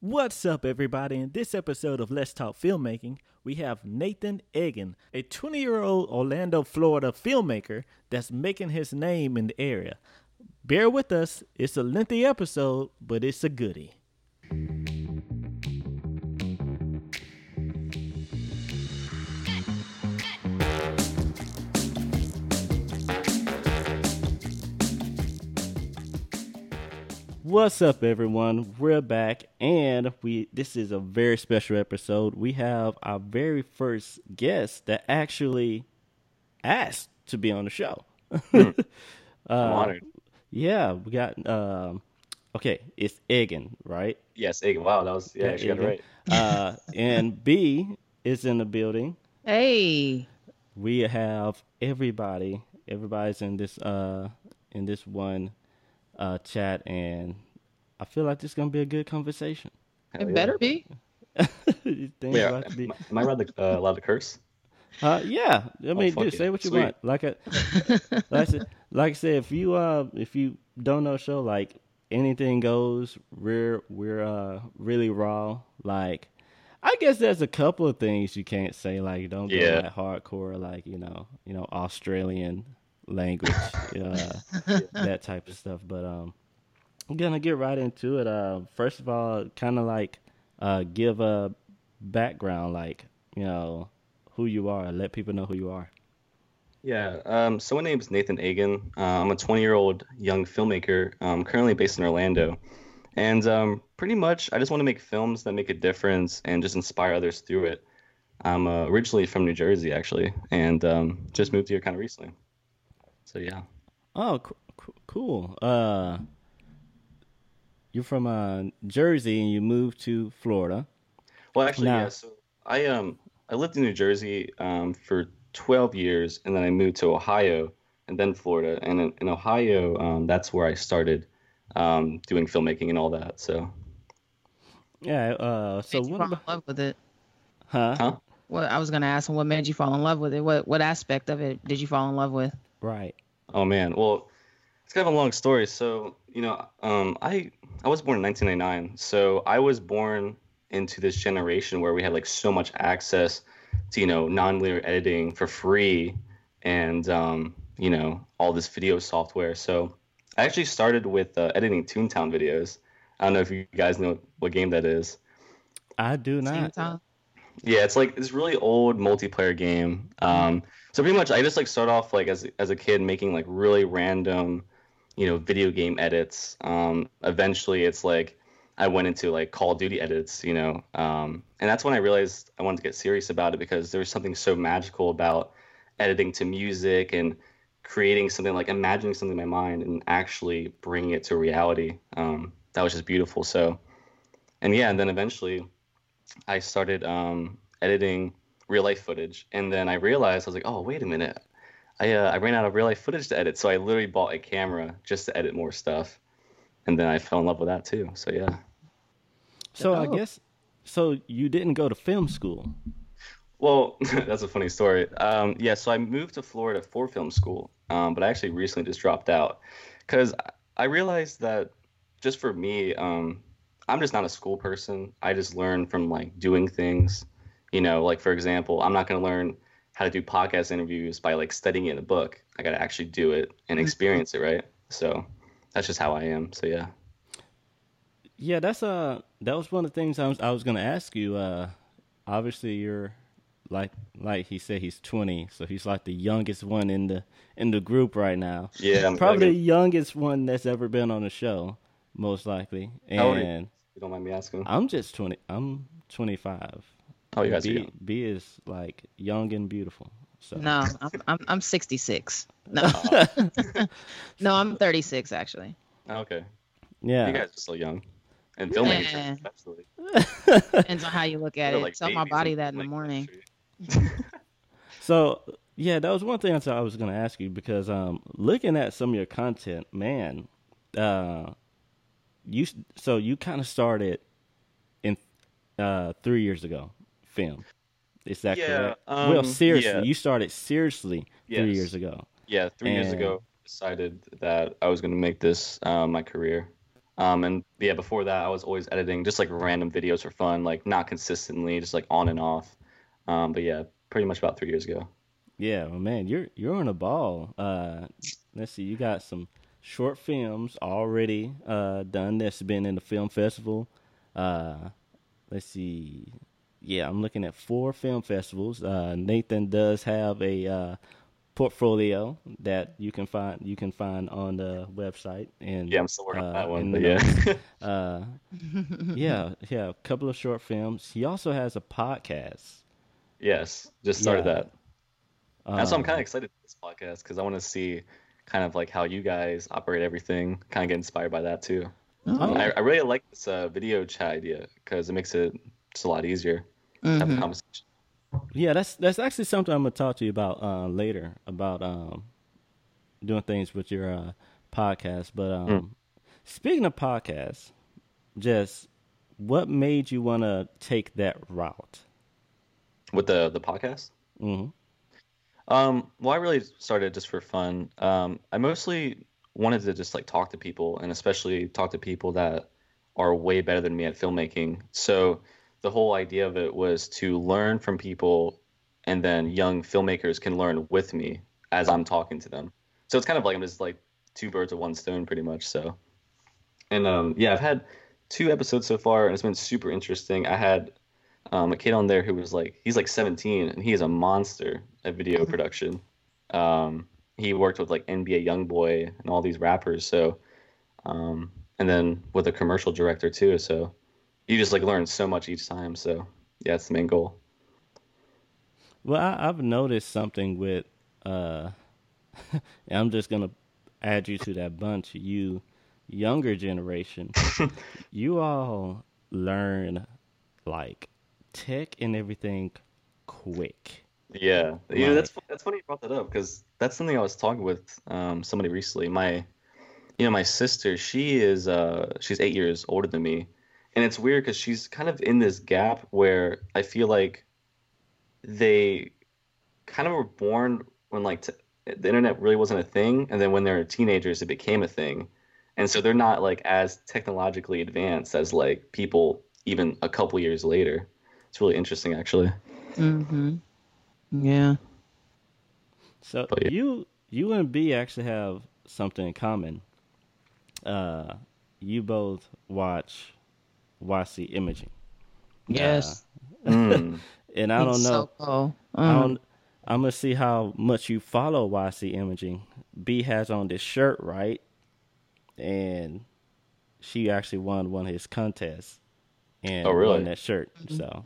What's up, everybody? In this episode of Let's Talk Filmmaking, we have Nathan Egan, a 20 year old Orlando, Florida filmmaker that's making his name in the area. Bear with us, it's a lengthy episode, but it's a goodie. What's up, everyone? We're back, and we this is a very special episode. We have our very first guest that actually asked to be on the show. I'm honored. Yeah, we got um, okay. It's Egan, right? Yes, Egan. Wow, that was yeah, you got it right. Uh, and B is in the building. Hey, We have everybody. Everybody's in this uh in this one uh chat, and I feel like this is gonna be a good conversation. Hell it yeah. better be. Things Yeah, about to be- am, am I allowed to, uh, allowed to curse? Uh, yeah, I mean, fuck dude, yeah. say what you Sweet. want. Like, I, like I said, like I said, if you uh, if you don't know show, like anything goes. We're we're uh really raw. Like, I guess there's a couple of things you can't say. Like, don't go Yeah. like hardcore, like you know, you know, Australian language, uh, that type of stuff. But um, I'm gonna get right into it. Uh, first of all, kind of like uh, give a background, like you know who you are. Let people know who you are. Yeah. Um, so my name is Nathan Egan. Uh, I'm a 20 year old young filmmaker, um, currently based in Orlando, and um, pretty much I just want to make films that make a difference and just inspire others through it. I'm uh, originally from New Jersey, actually, and um, just moved here kind of recently. So yeah. Oh, cool. Uh, you're from uh, Jersey and you moved to Florida. Well, actually, Now- yeah. So I um I lived in New Jersey um for 12 years, and then I moved to Ohio and then Florida. And in, in Ohio, um, that's where I started um, doing filmmaking and all that. So, Yeah. Uh, so what fall about? in love with it? Huh? huh? What I was gonna ask him, what made you fall in love with it? What what aspect of it did you fall in love with? Right. Oh man. Well, it's kind of a long story. So, you know, um, I I was born in 1999. So I was born into this generation where we had like so much access to you know nonlinear editing for free, and um, you know all this video software. So I actually started with uh, editing Toontown videos. I don't know if you guys know what game that is. I do not. time? Yeah, it's like this really old multiplayer game. Um, so pretty much, I just like start off like as as a kid making like really random, you know, video game edits. Um, eventually, it's like I went into like Call of Duty edits, you know, um, and that's when I realized I wanted to get serious about it because there was something so magical about editing to music and creating something like imagining something in my mind and actually bringing it to reality. Um, that was just beautiful. So, and yeah, and then eventually. I started um, editing real life footage, and then I realized I was like, oh wait a minute, I uh, I ran out of real life footage to edit, so I literally bought a camera just to edit more stuff, and then I fell in love with that too. So yeah. So I Oh. guess. So you didn't go to film school. Well, that's a funny story. Um, yeah, so I moved to Florida for film school, um, but I actually recently just dropped out because I realized that just for me, um, I'm just not a school person. I just learn from like doing things. You know, like for example, I'm not going to learn how to do podcast interviews by like studying it in a book. I got to actually do it and experience it, right? So that's just how I am. So yeah. Yeah, that's uh that was one of the things I was I was gonna ask you. Uh, obviously you're like like he said he's 20, so he's like the youngest one in the in the group right now. Yeah, I'm Probably the youngest one that's ever been on the show, most likely. Are you? And you don't mind me asking. I'm just 20. I'm 25. Oh, you guys are B, young. B is like young and beautiful. So No, I'm I'm, I'm 66. No, no, I'm 36 actually. Okay. yeah. You guys are still young. And filming Yeah. especially. Depends on how you look at They're it. like Tell my body that in the morning. So yeah, that was one thing I thought I was going to ask you because um, looking at some of your content, man, uh, you so you kind of started in uh, three years ago, film. Is that Yeah, correct? well, um, seriously, yeah. you started seriously three years ago. Yeah, three years And- ago, decided that I was going to make this uh, my career. Um, and yeah, before that, I was always editing just like random videos for fun, like not consistently, just like on and off. Um, but yeah, pretty much about three years ago. Yeah, well, man, you're you're on a ball. Uh, let's see, you got some short films already uh, done that's been in the film festival. Uh, let's see, yeah, I'm looking at four film festivals. Uh, Nathan does have a uh, portfolio that you can find you can find on the website and Yeah, I'm still working on uh, that one, but the yeah. uh, yeah, yeah, a couple of short films. He also has a podcast. yes, just started Yeah. that. That's why I'm Um, kind of excited for this podcast because I want to see kind of like how you guys operate everything, kind of get inspired by that too. Oh, I, I really like this uh, video chat idea because it makes it just a lot easier to have a mhm. conversation. Yeah, that's that's actually something I'm gonna talk to you about uh, later about um, doing things with your uh, podcast. But um, Mm. speaking of podcasts, just what made you want to take that route? with the the podcast. hmm Um, well, I really started just for fun. Um, I mostly wanted to just like talk to people, and especially talk to people that are way better than me at filmmaking. So the whole idea of it was to learn from people, and then young filmmakers can learn with me as I'm talking to them. So it's kind of like I'm just like two birds with one stone, pretty much. So, and um, yeah, I've had two episodes so far, and it's been super interesting. I had um, a kid on there who was like he's like 17 and he is a monster at video production. Um, he worked with like NBA YoungBoy and all these rappers. So, um, and then with a commercial director too. So, you just like learn so much each time. So, yeah, it's the main goal. Well, I, I've noticed something with. Uh, I'm just gonna add you to that bunch. You younger generation, you all learn like tech and everything quick. Yeah, yeah, Right. that's that's funny you brought that up because that's something I was talking with um, somebody recently. My, you know, my sister, she is uh, she's eight years older than me, and it's weird because she's kind of in this gap where I feel like they kind of were born when like t the internet really wasn't a thing, and then when they were teenagers, it became a thing, and so they're not like as technologically advanced as like people even a couple years later. It's really interesting, actually. Mhm. Yeah. So Oh, yeah. you you and B actually have something in common. Uh, you both watch YC Imaging. Yes. Mm. and I don't It's know. So cool. I don't, I'm gonna see how much you follow YC Imaging. B has on this shirt, right? And she actually won one of his contests and Oh, really? won that shirt. So,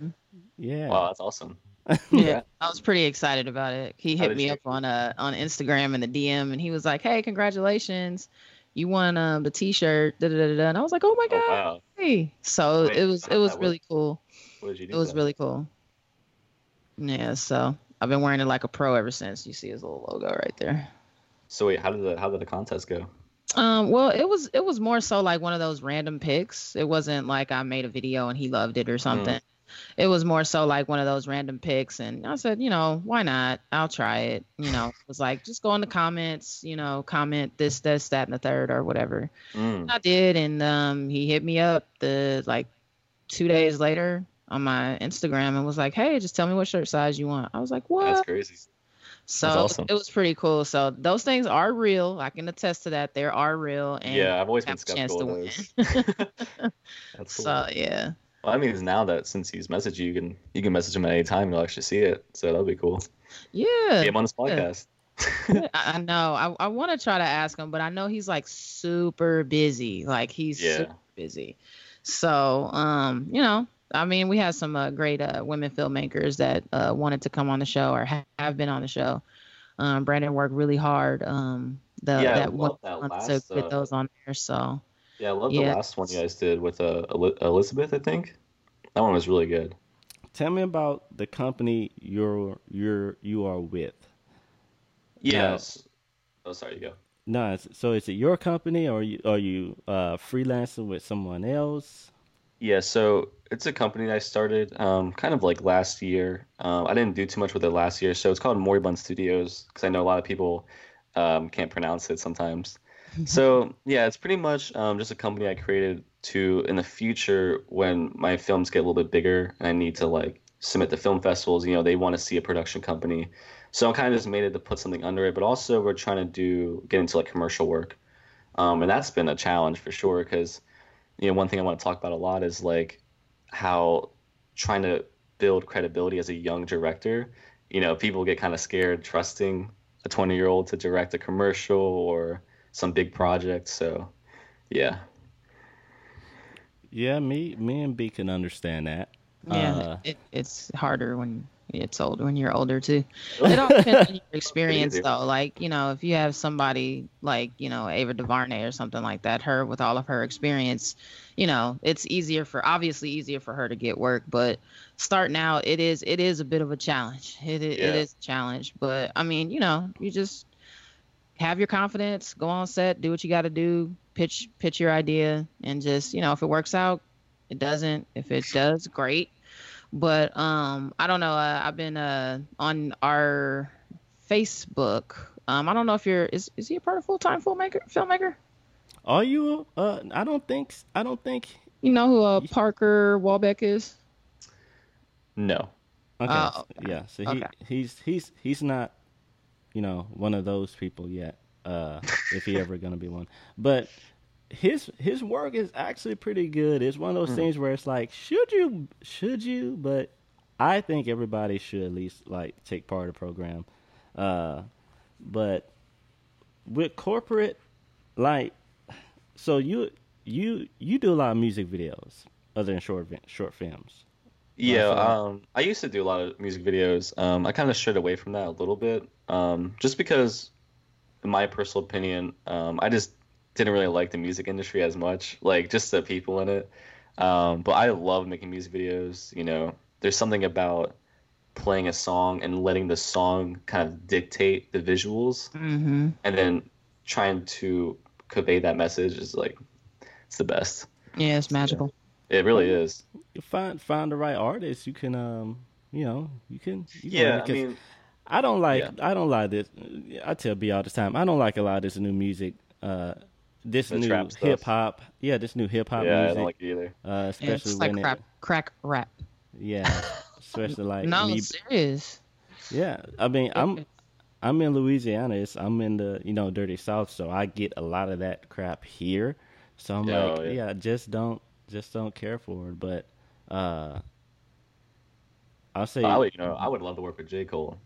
yeah. Wow, that's awesome. yeah, I was pretty excited about it. He hit me you- up on uh on Instagram in the DM, and he was like, "Hey, congratulations, you won um the T-shirt." Da, da, da, da. And I was like, "Oh my Oh god!" wow, Hey. So Wait, it was it was that really cool. what did you do? It was then? really cool. Yeah. So I've been wearing it like a pro ever since. You see his little logo right there. So wait, how did the how did the contest go? Um, well, it was it was more so like one of those random picks. It wasn't like I made a video and he loved it or something. It was more so like one of those random picks, and I said, you know, why not? I'll try it. You know, it was like just go in the comments, you know, comment this, this, that, and the third or whatever. Mm. I did, and um, he hit me up the like two days later on my Instagram and was like, hey, just tell me what shirt size you want. I was like, what? That's crazy. So awesome. it was pretty cool. So those things are real. I can attest to that. They are real. And yeah, I've always been have a chance skeptical of those. That's cool. So yeah. Well, I mean, it's now that since he's messaged you, you can you can message him at any time and he'll actually see it. So that'll be cool. Yeah. Get him on this podcast. I, I know. I, I want to try to ask him, but I know he's like super busy. Like he's Yeah. super busy. So, um, you know, I mean, we had some uh, great uh, women filmmakers that uh, wanted to come on the show or ha- have been on the show. Um, Brandon worked really hard. Um, the, Yeah, that one that month to last, get uh, those on there. So Yeah, I love Yeah. the last one you guys did with uh, Elizabeth. I think that one was really good. Tell me about the company you're you're you are with. Yes. Oh, sorry. You go. No, it's, so is it your company or you, are you uh, freelancing with someone else? Yeah, so it's a company that I started um, kind of like last year. Um, I didn't do too much with it last year, so it's called Moribund Studios because I know a lot of people um, can't pronounce it sometimes. So yeah, it's pretty much um, just a company I created to in the future when my films get a little bit bigger and I need to like submit to film festivals. You know, they want to see a production company, so I kind of just made it to put something under it. But also, we're trying to do get into like commercial work, um, and that's been a challenge for sure because you know one thing I want to talk about a lot is like how trying to build credibility as a young director. You know, people get kind of scared trusting a 20 year old to direct a commercial or some big project. So, yeah. Yeah, me, me and B can understand that. Yeah, uh, it, it's harder when it's old when you're older too. It all depends on your experience though. Like, you know, if you have somebody like, you know, Ava DuVernay or something like that, her with all of her experience, you know, it's easier for obviously easier for her to get work, but starting out it is it is a bit of a challenge. It it, yeah. it is a challenge. But I mean, you know, you just have your confidence, go on set, do what you gotta do, pitch pitch your idea and just, you know, if it works out, it doesn't. If it does, great but um, I don't know. Uh, I've been uh on our Facebook. Um, I don't know if you're is is he a part of full time filmmaker filmmaker? Are you? Uh, I don't think. I don't think. You know who uh Parker Walbeck is? No. Okay. Uh, Yeah. So he okay. he's he's he's not, you know, one of those people yet. Uh, if he ever gonna be one, but his his work is actually pretty good. It's one of those mm. things where it's like, should you should you? But I think everybody should at least like take part of the program. Uh, but with corporate, like, so you you you do a lot of music videos other than short short films. Yeah, um, I used to do a lot of music videos. Um, I kind of strayed away from that a little bit, um, just because, in my personal opinion, um, I just didn't really like the music industry as much, like just the people in it. Um, but I love making music videos. You know, there's something about playing a song and letting the song kind of dictate the visuals, mm-hmm. and then trying to convey that message is like it's the best. Yeah, it's magical. Yeah, it really is. You find find the right artist, you can um, you know, you can. You yeah, I mean. I don't like yeah. I don't like this. I tell B all the time. I don't like a lot of this new music uh, this the new hip hop. Yeah, this new hip hop yeah, music. I don't like it either. Uh, especially it's like when crap, it, crack rap. Yeah, especially like no, me, serious. Yeah, I mean, I'm I'm in Louisiana. It's, I'm in the you know dirty South, so I get a lot of that crap here. So I'm oh, like, yeah. yeah, just don't just don't care for it. But uh, I'll say, I would, you know, I would love to work with J Cole.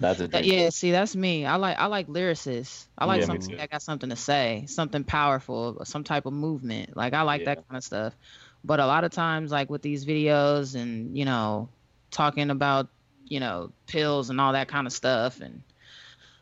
That's a yeah. See, that's me. I like I like lyricists. I like yeah, something that got something to say, something powerful, some type of movement. Like I like yeah. that kind of stuff. But a lot of times, like with these videos and you know, talking about you know pills and all that kind of stuff and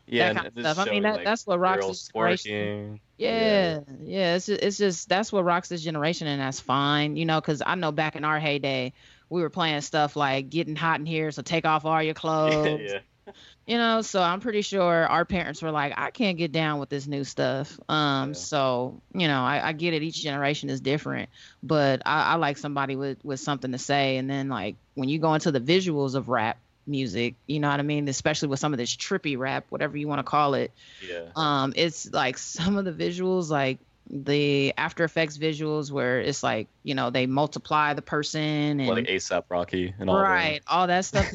yeah, that kind of stuff. I mean, that, like, that's what rocks this generation. Yeah, yeah, yeah, It's just, it's just that's what rocks this generation, and that's fine. You know, because I know back in our heyday, we were playing stuff like getting hot in here, so take off all your clothes. yeah you know so i'm pretty sure our parents were like i can't get down with this new stuff. Um yeah. so you know I, I, get it. Each generation is different but I, I, like somebody with with something to say. And then like when you go into the visuals of rap music you know what i mean? Especially with some of this trippy rap whatever you want to call it yeah. um it's like some of the visuals like the After Effects visuals where it's like you know they multiply the person and like ASAP Rocky and all right, that. all that stuff.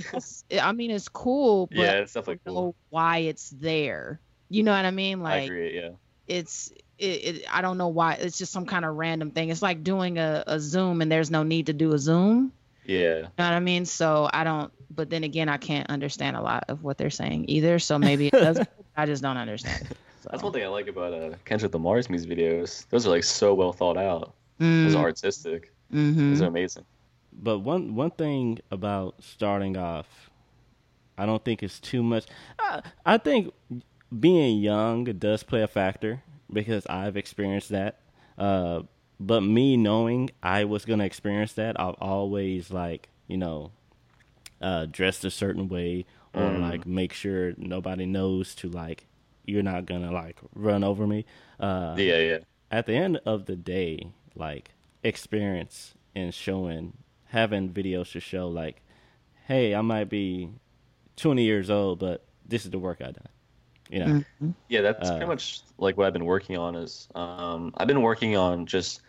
I mean, it's cool, but yeah, it's definitely cool. Know why it's there? You know what I mean? Like, I agree. Yeah, it's it, it, I don't know why. It's just some kind of random thing. It's like doing a, a Zoom and there's no need to do a Zoom. Yeah. You know what I mean? So I don't. But then again, I can't understand a lot of what they're saying either. So maybe it does. I just don't understand. So. That's one thing I like about uh, Kendrick Lamar's music videos. Those are like so well thought out. Mm. Those are artistic. Mm-hmm. Those are amazing. But one one thing about starting off, I don't think it's too much. I, I think being young does play a factor because I've experienced that. Uh, but me knowing I was gonna experience that, I've always like you know uh, dressed a certain way or mm. like make sure nobody knows to like you're not gonna like run over me. Uh, yeah, yeah. At the end of the day, like experience and showing, having videos to show, like, hey, I might be 20 years old, but this is the work I done. You know. Mhm. Yeah, that's Uh, pretty much like what I've been working on. Is um, I've been working on just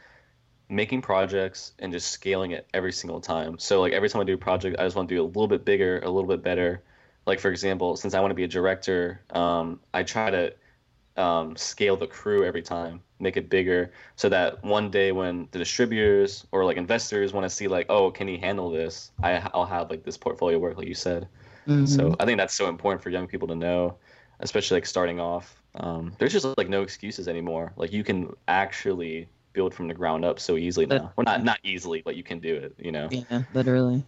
making projects and just scaling it every single time. So like every time I do a project, I just want to do a little bit bigger, a little bit better. Like for example, since I want to be a director, um, I try to um, scale the crew every time, make it bigger, so that one day when the distributors or like investors want to see like, oh, can he handle this? I, I'll have like this portfolio work, like you said. Mhm. So I think that's so important for young people to know, especially like starting off. Um, there's just like no excuses anymore. Like you can actually build from the ground up so easily But- now. Well, not not easily, but you can do it. You know, yeah, literally.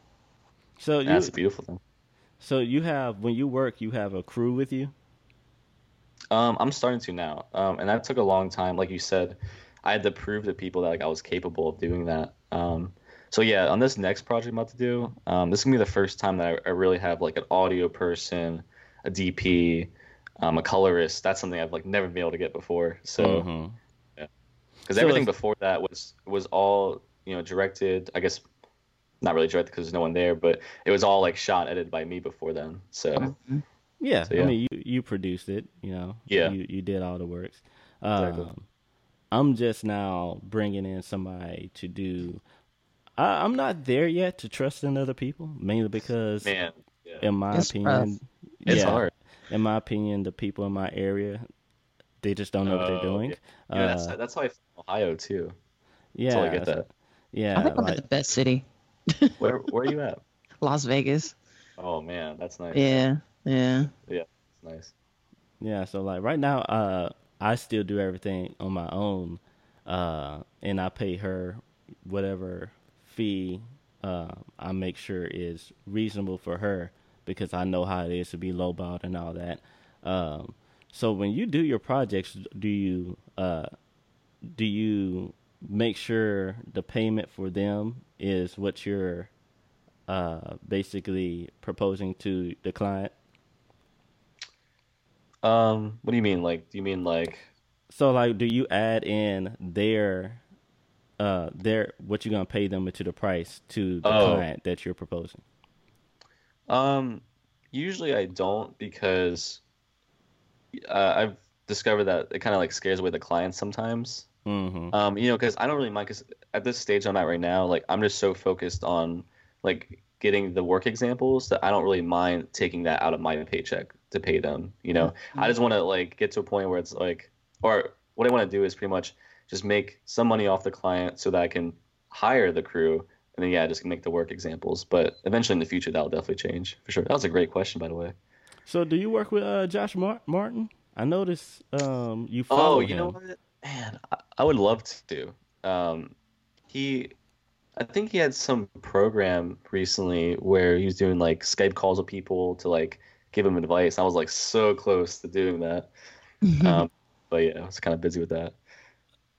So you that's a beautiful thing. So you have when you work, you have a crew with you. Um, I'm starting to now, um, and that took a long time. Like you said, I had to prove to people that like I was capable of doing that. Um, so yeah, on this next project I'm about to do, um, this is gonna be the first time that I, I really have like an audio person, a DP, um, a colorist. That's something I've like never been able to get before. So. Because So everything before that was was all you know directed i guess not really directed because there's no one there but it was all like shot edited by me before then so. Yeah, So, I mean, you you produced it. You know. Yeah. You you did all the works. Um, Exactly. I'm just now bringing in somebody to do. I, I'm not there yet to trust in other people, mainly because, man yeah. in my It's opinion, it's yeah, hard in my opinion, the people in my area, they just don't know what they're Oh, doing. yeah. Yeah, that's Uh, that's how i feel ohio too yeah, i get that Yeah, I think I'm like- the best city, where where are you at Las Vegas. oh man that's nice Yeah, yeah. That's nice Yeah, so like right now, uh, I still do everything on my own, uh, and I pay her whatever fee uh, I make sure is reasonable for her because I know how it is to be lowballed and all that. Um, so when you do your projects, do you uh, do you make sure the payment for them is what you're uh, basically proposing to the client? um what do you mean like do you mean like So like, do you add in their, uh, their what you're gonna pay them into the price to the Oh. client that you're proposing? Um, usually I don't because uh, I've discovered that it kind of like scares away the clients sometimes. Mm-hmm. Um, you know, because I don't really mind. Because at this stage I'm at right now, like I'm just so focused on like getting the work examples that I don't really mind taking that out of my paycheck to pay them. You know, I just want to like get to a point where it's like, or what I want to do is pretty much just make some money off the client so that I can hire the crew and then yeah, just make the work examples. But eventually in the future, that'll definitely change for sure. That was a great question, by the way. So do you work with uh, Josh Mar- Martin? I noticed um, you follow Oh, you him. know what, man, I, I would love to. Um, he, I think he had some program recently where he was doing like Skype calls with people to like give him advice. I was like so close to doing that. Um, but yeah, I was kind of busy with that.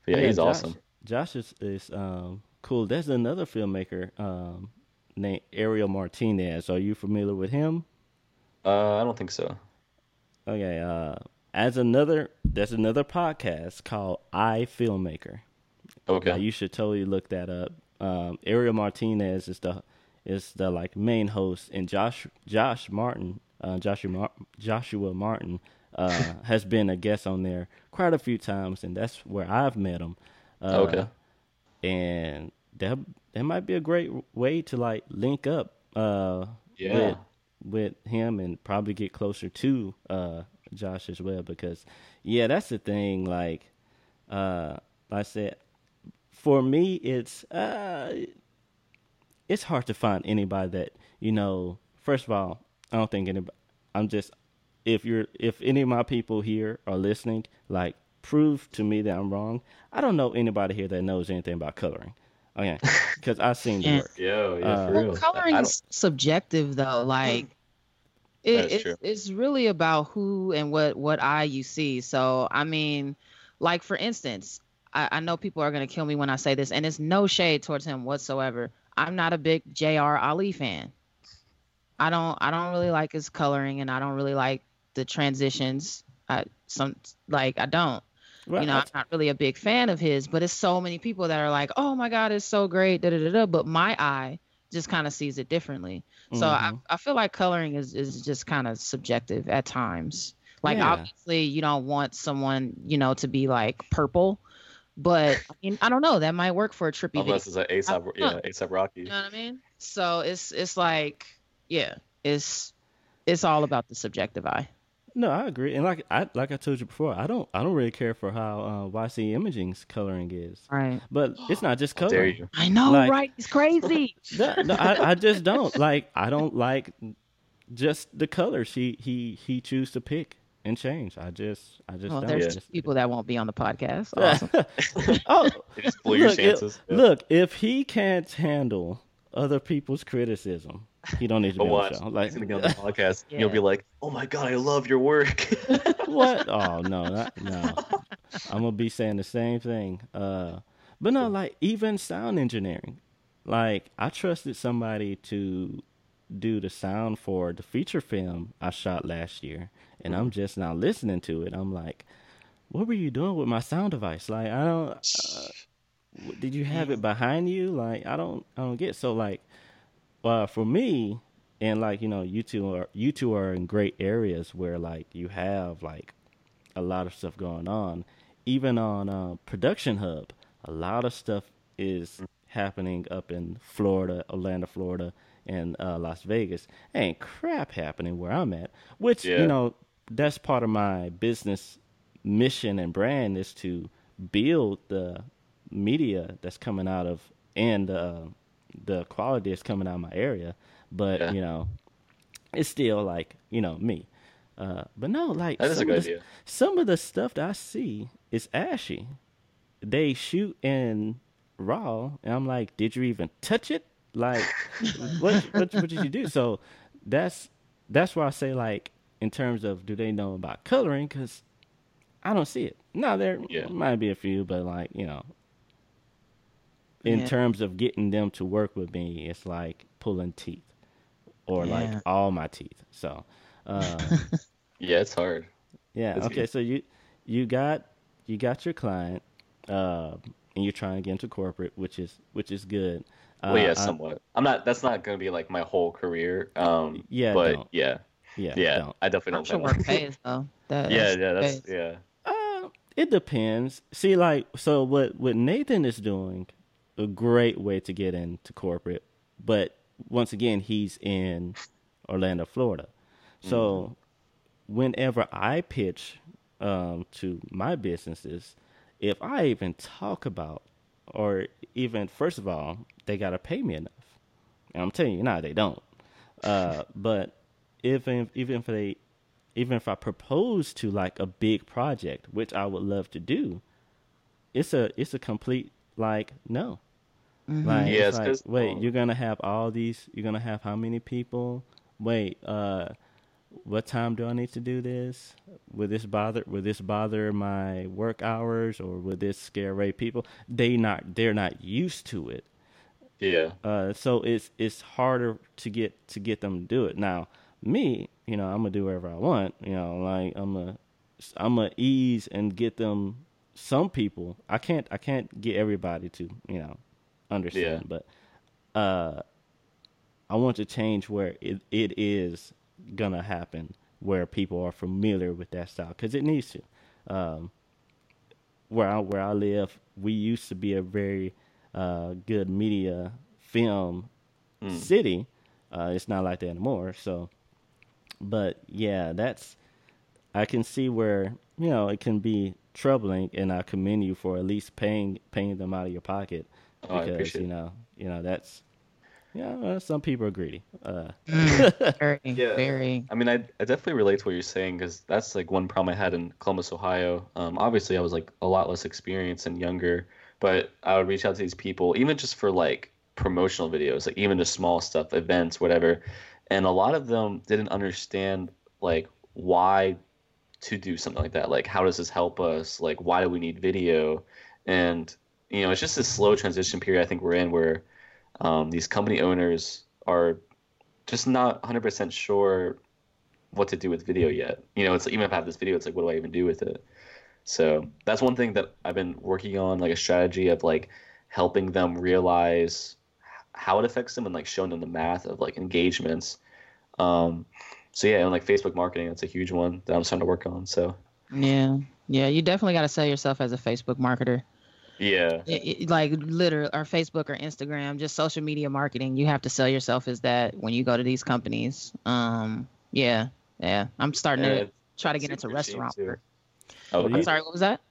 But yeah, he's Josh, awesome. Josh is, is um, cool. There's another filmmaker um, named Ariel Martinez. Are you familiar with him? Uh, I don't think so. Okay. Uh, as another, there's another podcast called I Filmmaker. Okay. Yeah, you should totally look that up. Um, Ariel Martinez is the is the like main host, and Josh Josh Martin, uh, Joshua Mar- Joshua Martin, uh, has been a guest on there quite a few times, and that's where I've met him. Uh, Okay. and that that might be a great way to like link up uh, Yeah. with with him and probably get closer to uh, Josh as well because yeah, that's the thing. Like uh, I said, for me, it's uh, it's hard to find anybody that you know. First of all, I don't think anybody. I'm just if you're if any of my people here are listening, like prove to me that I'm wrong. I don't know anybody here that knows anything about coloring. Okay, because I've seen the Yeah. work. Yo, yeah, Uh, for Well, real. coloring I is subjective though. Like That it, is it's, it's really about who and what what eye you see. So I mean, like for instance, I, I know people are gonna kill me when I say this, and it's no shade towards him whatsoever. I'm not a big J.R. Alli fan. I don't I don't really like his coloring, and I don't really like the transitions. I some like I don't Well, you know, I- I'm not really a big fan of his, but it's so many people that are like, "Oh my God, it's so great!" Da da da da. But my eye just kind of sees it differently. So I, Mhm. I feel like coloring is is just kind of subjective at times. Like Yeah. obviously you don't want someone, you know, to be like purple, but I mean, I don't know, that might work for a trippy video. Unless it's an ASAP, yeah, ASAP Rocky. You know what I mean? So it's it's like, yeah, it's it's all about the subjective eye. No, I agree, and like I like I told you before, I don't I don't really care for how uh, YC Imaging's coloring is, Right. but it's not just How dare coloring. you? I know, Like- right? It's crazy. No, no, I, I just don't like. I don't like just the colors he he he choose to pick and change. I just I just well, don't. there's Yeah. people that won't be on the podcast. Awesome. oh, just blew look, it- chances. Yeah. look, if he can't handle other people's criticism, he don't need to But be on watch, the show. Like he's gonna get on the podcast. and You'll be like, "Oh my god, I love your work." what? Oh no, not, no. I'm gonna be saying the same thing. Uh, but no, like even sound engineering. Like I trusted somebody to do the sound for the feature film I shot last year, and I'm just now listening to it. I'm like, what were you doing with my sound device? Like I don't. Uh, did you have it behind you? Like I don't. I don't get. So like, uh, for me, and like you know, you two are you two are in great areas where like you have like a lot of stuff going on. Even on uh, Production Hub, a lot of stuff is happening up in Florida, Orlando, Florida, and uh, Las Vegas. Ain't crap happening where I'm at. Which Yeah. you know, that's part of my business mission and brand is to build the media that's coming out of and uh, the quality that's coming out of my area. But Yeah. you know, it's still like you know me. Uh, but no, like That is a some good of the, idea. some of the stuff that I see is ashy. They shoot in raw, and I'm like, did you even touch it? Like, what, what what did you do? So that's that's why I say like in terms of do they know about coloring? Because I don't see it. No, there Yeah. might be a few, but like you know, in Yeah. terms of getting them to work with me, it's like pulling teeth, or Yeah. like all my teeth. So. Uh, Yeah, it's hard. yeah. That's okay. good. So you you got you got your client, uh, and you're trying to get into corporate, which is which is good. Uh, well, yeah, somewhat. I'm not. That's not gonna be like my whole career. Um, Yeah, but don't. yeah, yeah. yeah, don't. I definitely don't. work pays though. That, yeah, that's yeah, that's pays. yeah. Uh, it depends. See, like, so what what Nathan is doing, a great way to get into corporate, but once again, he's in Orlando, Florida. So, whenever I pitch um, to my businesses, if I even talk about, or even first of all, they gotta pay me enough. And I'm telling you, now they don't. Uh, but if even if they even if I propose to like a big project, which I would love to do, it's a it's a complete like no. Like, Yeah, it's it's like, 'cause, wait, um, you're gonna have all these. You're gonna have how many people? Wait, uh, what time do I need to do this? Will this bother? Will this bother my work hours, or will this scare away people? They not. They're not used to it. Yeah, Uh, so it's it's harder to get to get them to do it. Now, me, you know, I'm gonna do whatever I want. You know, like I'm a I'm gonna ease and get them. Some people, I can't I can't get everybody to you know understand, but uh, I want to change where it it is gonna happen where people are familiar with that style because it needs to. Um, where I where I live, we used to be a very uh, good media film city. Uh, it's not like that anymore. So, but yeah, that's I can see where you know it can be troubling, and I commend you for at least paying paying them out of your pocket Oh, I because appreciate you it. know you know that's yeah well, some people are greedy. Uh, Very, Yeah. very. I mean, I, I definitely relate to what you're saying because that's like one problem I had in Columbus, Ohio. Um, obviously, I was like a lot less experienced and younger, but I would reach out to these people, even just for like promotional videos, like even the small stuff, events, whatever. And a lot of them didn't understand like why to do something like that. Like, how does this help us? Like, why do we need video? And, you know, it's just this slow transition period I think we're in where um, these company owners are just not 100% sure what to do with video yet. You know, it's even if I have this video, it's like, what do I even do with it? So that's one thing that I've been working on, like a strategy of like helping them realize how it affects them and like showing them the math of like engagements. Um, so yeah, and like Facebook marketing, that's a huge one that I'm starting to work on. So Yeah. Yeah. You definitely got to sell yourself as a Facebook marketer. Yeah, It- it- like literally, or Facebook or Instagram, just social media marketing. You have to sell yourself as that when you go to these companies. Um. Yeah. Yeah. I'm starting And to try to get into super restaurant work. Oh, Well, okay. you- Sorry. What was that?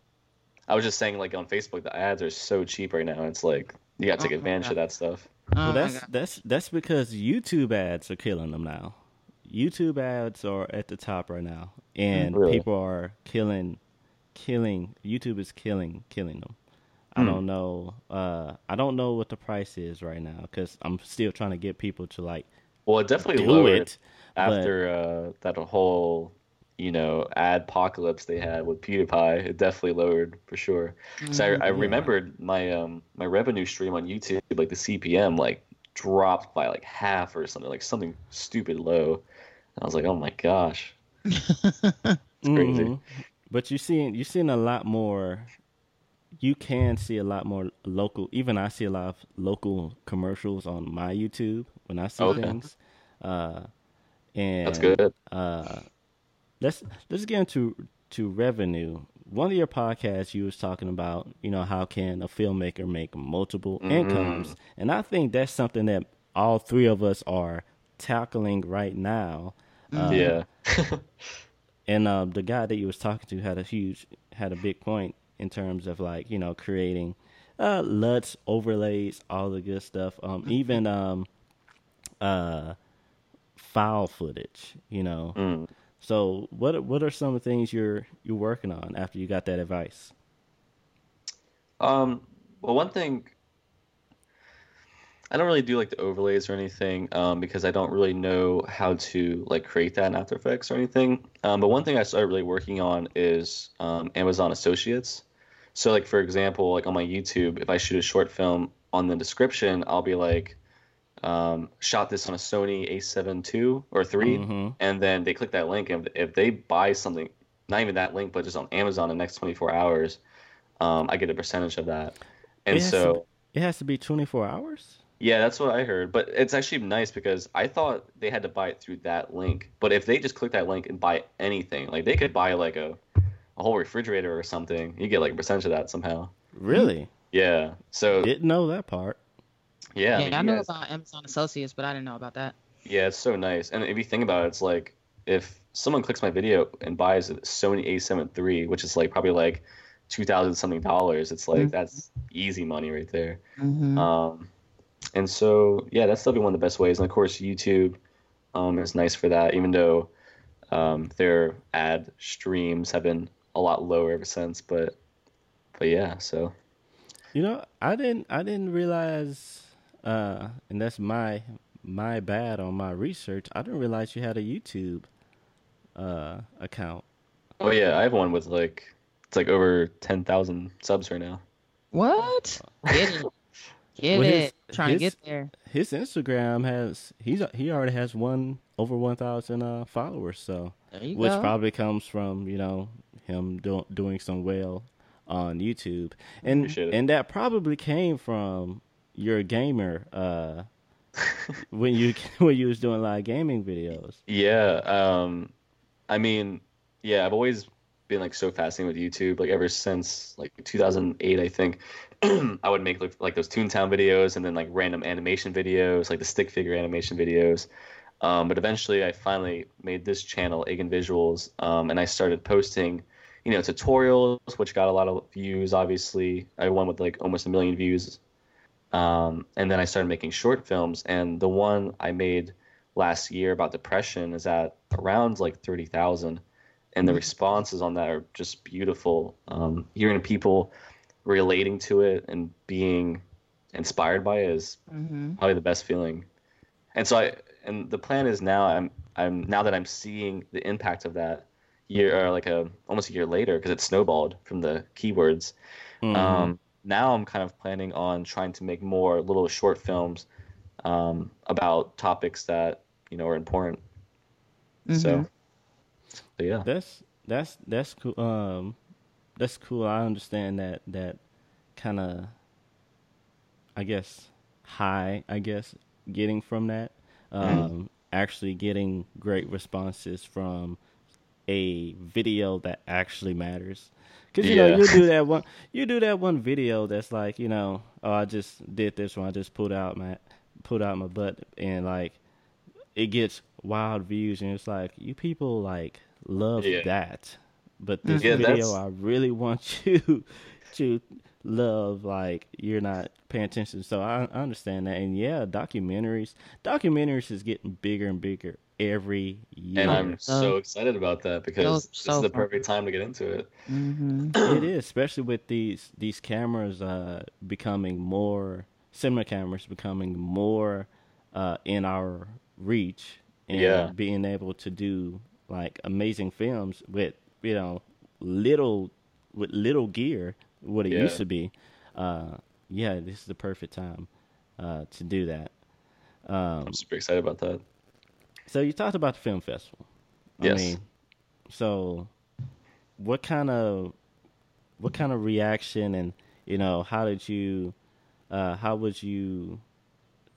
I was just saying, like on Facebook, the ads are so cheap right now. It's like you got to take Oh advantage of that stuff. Oh well, my that's that's that's because YouTube ads are killing them now. YouTube ads are at the top right now, and Really? people are killing, killing. YouTube is killing, killing them. I Hmm. don't know. Uh, I don't know what the price is right now because I'm still trying to get people to like Well, it definitely do lowered it. but- after uh, that whole, you know, ad apocalypse they had with PewDiePie. It definitely lowered for sure. So I, I Yeah. remembered my um my revenue stream on YouTube, like the CPM, like dropped by like half or something, like something stupid low. I was like, oh my gosh. crazy. Mhm. But you seeing you seeing a lot more. You can see a lot more local. Even I see a lot of local commercials on my YouTube when I see Okay. things. Uh, and That's good. Uh, let's let's get into to revenue. One of your podcasts, you was talking about, you know, how can a filmmaker make multiple Mm-hmm. incomes, and I think that's something that all three of us are tackling right now. Uh, yeah. and um, the guy that you was talking to had a huge, had a big point in terms of like you know creating uh, LUTs, overlays, all the good stuff. Um, even um, uh, file footage. You know. Mm. So what what are some of the things you're you're working on after you got that advice? Um, well, one thing, I don't really do like the overlays or anything, um, because I don't really know how to like create that in After Effects or anything. Um, but one thing I started really working on is um, Amazon Associates. So, like for example, like on my YouTube, if I shoot a short film, on the description, I'll be like, um, shot this on a Sony A7 II or 3, Mhm. and then they click that link, and if they buy something, not even that link, but just on Amazon in the next 24 hours, um, I get a percentage of that. And It so, to- It has to be 24 hours. Yeah, that's what I heard. But it's actually nice because I thought they had to buy it through that link. But if they just click that link and buy anything, like they could buy like a, a whole refrigerator or something, you get like a percentage of that somehow. Really? Yeah. So Didn't know that part. yeah, Yeah, mean, I know guys- about Amazon Associates, but I didn't know about that. Yeah, it's so nice. And if you think about it, it's like if someone clicks my video and buys a Sony A7 III, which is like probably like two thousand something dollars, it's like Mhm. that's easy money right there. hmm Um, and so yeah, that's definitely one of the best ways. And of course, YouTube um, is nice for that, even though um, their ad streams have been a lot lower ever since. But but yeah, so You know, I didn't I didn't realize uh and that's my my bad on my research. I didn't realize you had a YouTube uh account. oh yeah, I have one with like it's like over ten thousand subs right now. What? Get it. Get Well, it. His- Trying to get there. His Instagram has he's he already has one over 1000 uh followers, so which go. probably comes from, you know, him do, doing some well on YouTube. And and that probably came from your gamer uh when you when you was doing live gaming videos. Yeah, um, I mean, yeah, I've always been like so fascinated with YouTube, like ever since like 2008, I think. I would make like, like those Toontown videos and then like random animation videos, like the stick figure animation videos. Um, but eventually, I finally made this channel, Egan Visuals, um, and I started posting, you know, tutorials, which got a lot of views. Obviously, I won with like almost a million views. Um, and then I started making short films, and the one I made last year about depression is at around like 30,000 and the responses on that are just beautiful. Um, hearing people relating to it and being inspired by it is hmm probably the best feeling. And so i and the plan is now i'm i'm now that i'm seeing the impact of that year or like a almost a year later because it snowballed from the keywords Mhm. um, now I'm kind of planning on trying to make more little short films um, about topics that you know are important. So, so yeah, That's that's that's cool. Um, that's cool. I understand that that kind of, I guess, high. I guess getting from that. Um, actually getting great responses from a video that actually matters. Because you Yeah. know you do that one, you do that one video that's like you know, oh I just did this one, I just pulled out my put out my butt, and like it gets wild views, and it's like you people like love Yeah. that, but this Yeah, video that's- I really want you to love like you're not paying attention so I, I understand that and yeah documentaries documentaries is getting bigger and bigger every year And I'm So- so excited about that because this is the fun. perfect time to get into it. hmm it is especially with these these cameras uh becoming more cinema cameras becoming more uh in our reach and Yeah. being able to do like amazing films with you know little with little gear what it Yeah. used to be uh yeah this is the perfect time uh to do that um I'm super excited about that. so you talked about the film festival. Yes. I mean, so what kind of what kind of reaction and you know how did you uh, how would you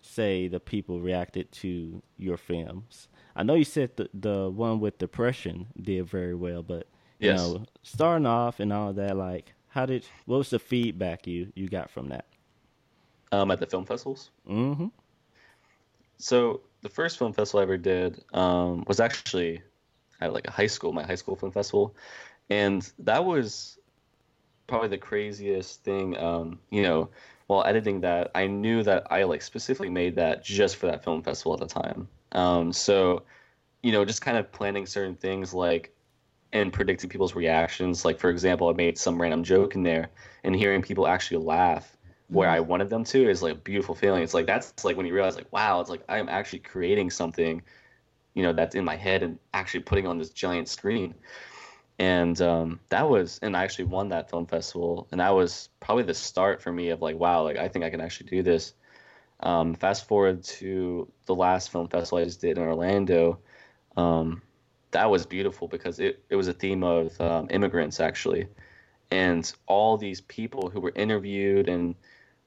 say the people reacted to your films? I know you said the the one with depression did very well, but you Yes. know starting off and all that, like how did what was the feedback you you got from that? Um, at the film festivals. Mm-hmm. So the first film festival I ever did um, was actually at like a high school, my high school film festival, and that was probably the craziest thing. Um, you know, while editing that, I knew that I like specifically made that just for that film festival at the time. Um, so, you know, just kind of planning certain things like and predicting people's reactions. Like for example, I made some random joke in there, and hearing people actually laugh where I wanted them to is like a beautiful feeling. It's like that's like when you realize like wow, it's like I am actually creating something, you know, that's in my head and actually putting on this giant screen. And um, that was, and I actually won that film festival, and that was probably the start for me of like wow, like I think I can actually do this. Um, fast forward to the last film festival I just did in Orlando. Um, that was beautiful because it, it was a theme of um, immigrants actually. And all these people who were interviewed and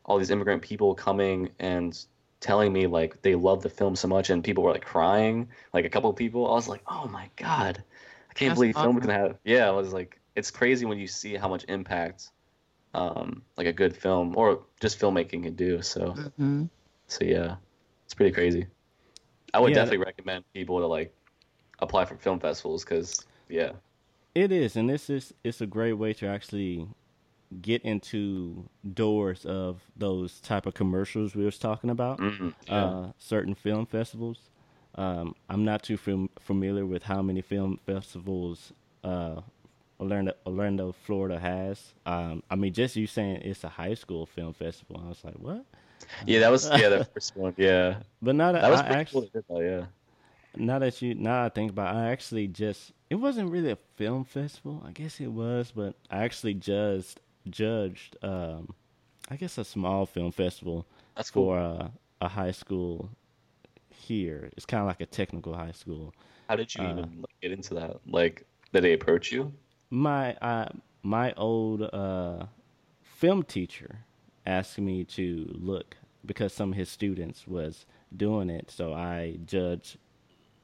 all these immigrant people coming and telling me like they love the film so much and people were like crying like a couple of people i was like oh my god. I can't That's believe film can have yeah i was like it's crazy when you see how much impact um like a good film or just filmmaking can do so. Hmm so yeah it's pretty crazy i would Yeah. definitely recommend people to like apply for film festivals because yeah It is, and this is it's a great way to actually get into doors of those type of commercials we was talking about. Mhm, yeah. Uh, certain film festivals. Um, I'm not too fam- familiar with how many film festivals uh, Orlando, Orlando, Florida has. Um, I mean, just you saying it's a high school film festival, I was like, what? Yeah that was yeah the first one yeah But now that, that was I actually, cool did yeah now that you now I think about it, I actually just it wasn't really a film festival. I guess it was, but I actually just judged um I guess a small film festival That's cool. for uh, a high school here. It's kind of like a technical high school. How did you Uh, even get into that? Like, did they approach you? My uh, my old uh, film teacher asked me to look because some of his students was doing it, so I judged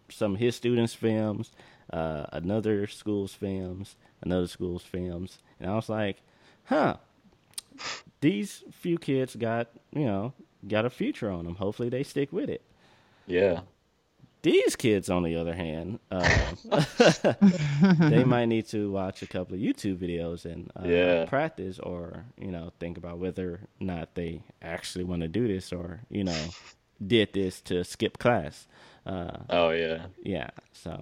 some of his students' films, uh, another school's films, another school's films, and I was like, "Huh, these few kids got you know got a future on them. Hopefully, they stick with it." Yeah. These kids, on the other hand, uh, they might need to watch a couple of YouTube videos and uh, Yeah. practice, or you know, think about whether or not they actually want to do this, or you know, did this to skip class. Uh, Oh yeah. yeah, so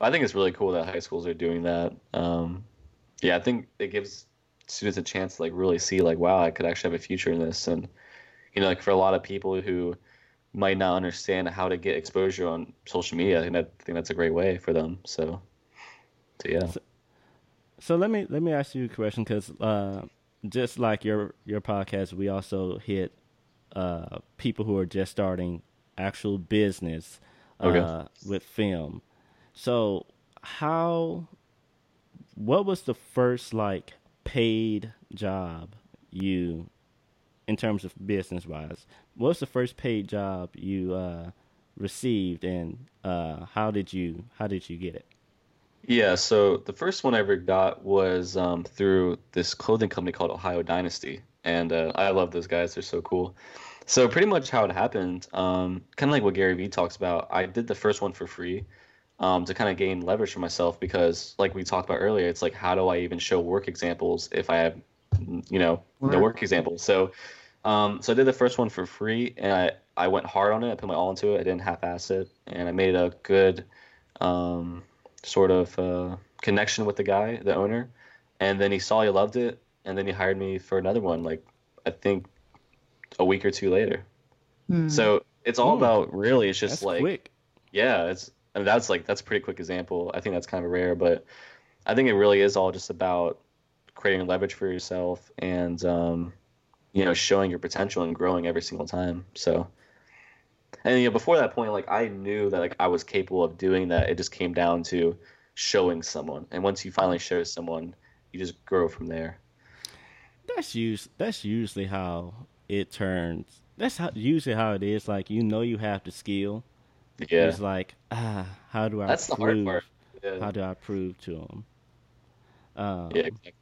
I think it's really cool that high schools are doing that. Um, yeah, I think it gives students a chance to like really see like, wow, I could actually have a future in this, and you know, like for a lot of people who might not understand how to get exposure on social media, And I think that's a great way for them. So, so yeah. So let me let me ask you a question because uh, just like your your podcast, we also hit uh, people who are just starting actual business uh, Okay. with film. So how what was the first like paid job you in terms of business wise? What was the first paid job you uh, received, and uh, how did you how did you get it? Yeah, so the first one I ever got was um, through this clothing company called Ohio Dynasty, and uh, I love those guys. They're so cool. So pretty much how it happened, um, kind of like what Gary Vee talks about. I did the first one for free um, to kind of gain leverage for myself because, like we talked about earlier, it's like how do I even show work examples if I have, you know, the work example. So, um, so I did the first one for free, and I I went hard on it. I put my all into it. I didn't half-ass it, and I made a good. Um, sort of uh, connection with the guy, the owner, and then he saw he loved it, and then he hired me for another one. Like I think a week or two later. Mm. So it's all about really. It's just that's like quick. yeah, it's I mean, that's like that's a pretty quick example. I think that's kind of rare, but I think it really is all just about creating leverage for yourself and um, you know showing your potential and growing every single time. So and you know before that point like i knew that like i was capable of doing that. It just came down to showing someone. And once you finally show someone you just grow from there. That's us- that's usually how it turns. That's how usually how it is. Like you know you have the skill. Yeah. It's like ah how do i that's prove, the hard part. Yeah. how do i prove to them um, yeah exactly.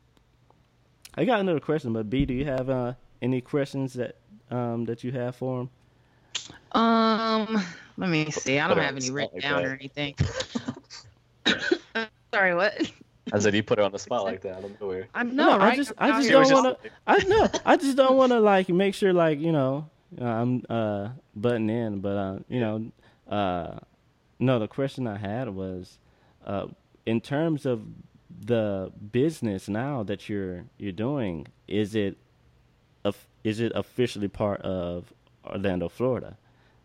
I got another question but b do you have uh, any questions that um, that you have for him um, let me see. I don't have any written like down that. or anything. Sorry, what? I said you put her on the spot like that. I don't know where. I know, right? I just, I just don't want to. I know. I just don't want to like make sure, like you know, uh, I'm uh butting in, but uh, you know, uh, no. The question I had was, uh, in terms of the business now that you're you're doing, is it, is it officially part of Orlando, Florida?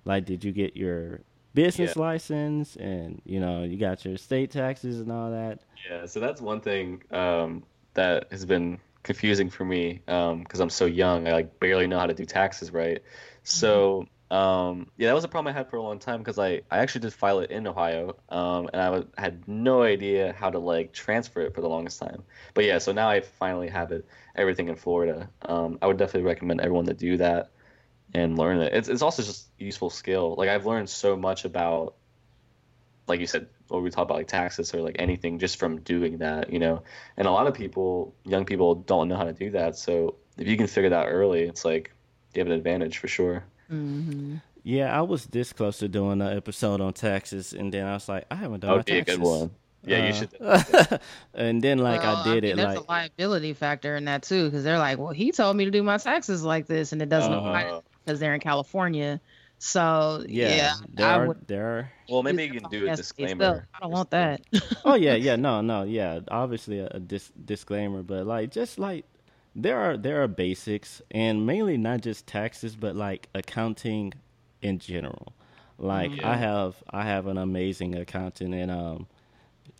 Like, did you get your business yeah. license and you know you got your state taxes and all that? Yeah, so that's one thing um, that has been confusing for me because um, I'm so young. I like barely know how to do taxes right. So um, yeah, that was a problem I had for a long time because I, I actually did file it in Ohio um, and I had no idea how to like transfer it for the longest time. But yeah, so now I finally have it everything in Florida. Um, I would definitely recommend everyone to do that and learn it. It's it's also just useful skill. Like I've learned so much about, like you said, what we talk about like taxes or like anything just from doing that, you know. And a lot of people, young people, don't know how to do that. So if you can figure that early, it's like you have an advantage for sure. Mm-hmm. Yeah, I was this close to doing an episode on taxes, and then I was like, I haven't done that would be taxes. a good one. Yeah, uh, you should. and then like well, I did I mean, it. There's like, a liability factor in that too, because they're like, well, he told me to do my taxes like this, and it doesn't uh, apply because they're in California. So yeah, yeah there I are, would, there are. Well, maybe you can do a disclaimer. I don't want that. oh yeah, yeah, no, no, yeah. Obviously a, a dis- disclaimer, but like just like there are there are basics, and mainly not just taxes, but like accounting in general. Like yeah. I have I have an amazing accountant, and um,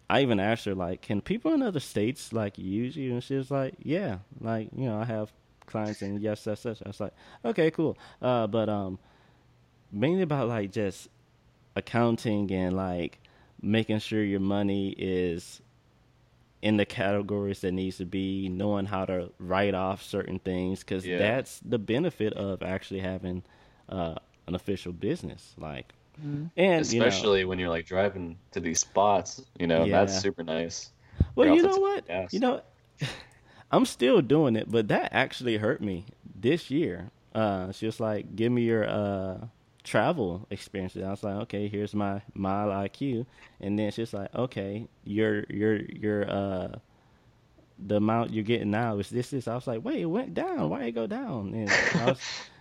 I even asked her like, can people in other states like use you? And she was like, yeah, like you know I have clients and yes, that's such. I was like, okay, cool. Uh, but um, mainly about like just accounting and like making sure your money is in the categories that needs to be, knowing how to write off certain things, because yeah. that's the benefit of actually having uh, an official business. Like, mm-hmm. and especially you know, when you're like driving to these spots, you know, yeah. that's super nice. Well, you know what? You know, I'm still doing it, but that actually hurt me this year. Uh, she was like, "Give me your uh, travel experiences." I was like, "Okay, here's my MileIQ," and then she's like, "Okay, your your your uh, the amount you're getting now is this this." I was like, "Wait, it went down. Why it go down?" And I was,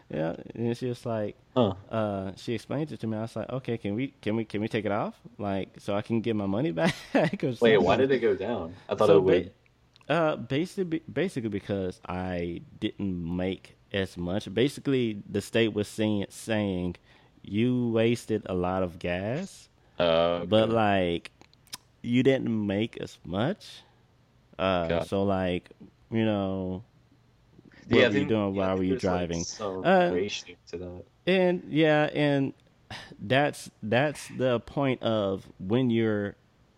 yeah, and she was like, huh. uh, she explained it to me. I was like, "Okay, can we can we can we take it off, like, so I can get my money back?" Wait, why did it go down? I thought so it would. Ba- uh, basically, basically because I didn't make as much. Basically, the state was saying saying you wasted a lot of gas, uh, okay. but like you didn't make as much. Uh, so like you know, what yeah, were you doing yeah, while were you driving? Like some uh, ratio to that. And yeah, and that's that's the point of when you're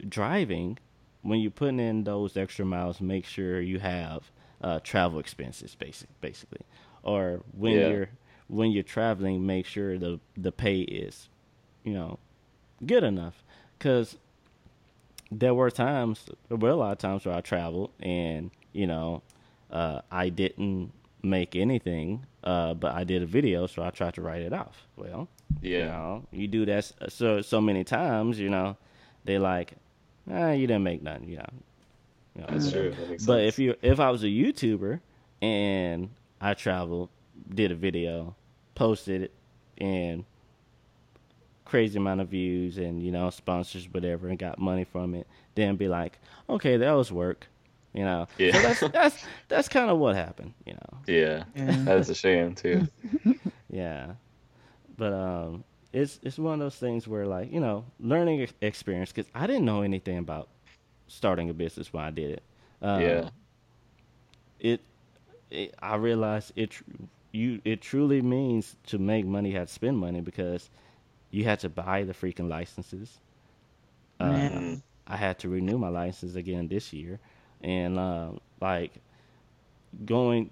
driving when you're putting in those extra miles, make sure you have uh, travel expenses, basic, basically, or when yeah. you're when you're traveling, make sure the the pay is, you know, good enough. Because there were times, there were a lot of times where I traveled and, you know, uh, I didn't make anything, uh, but I did a video, so I tried to write it off. Well, Yeah. you know, you do that so so many times, you know, they like, ah, you didn't make nothing, you know. You know, That's true. That But sense. if you if I was a YouTuber and I traveled, did a video, posted it, and crazy amount of views and you know sponsors whatever and got money from it, then be like, okay, that was work, you know. Yeah. So that's that's that's kind of what happened, you know. yeah, that is a shame too. Yeah, but um, it's it's one of those things where like you know learning experience because I didn't know anything about starting a business when I did it. Um, Yeah. It, it I realized it tr- you it truly means to make money, you have to spend money because you had to buy the freaking licenses. Uh, I had to renew my license again this year, and uh, like going,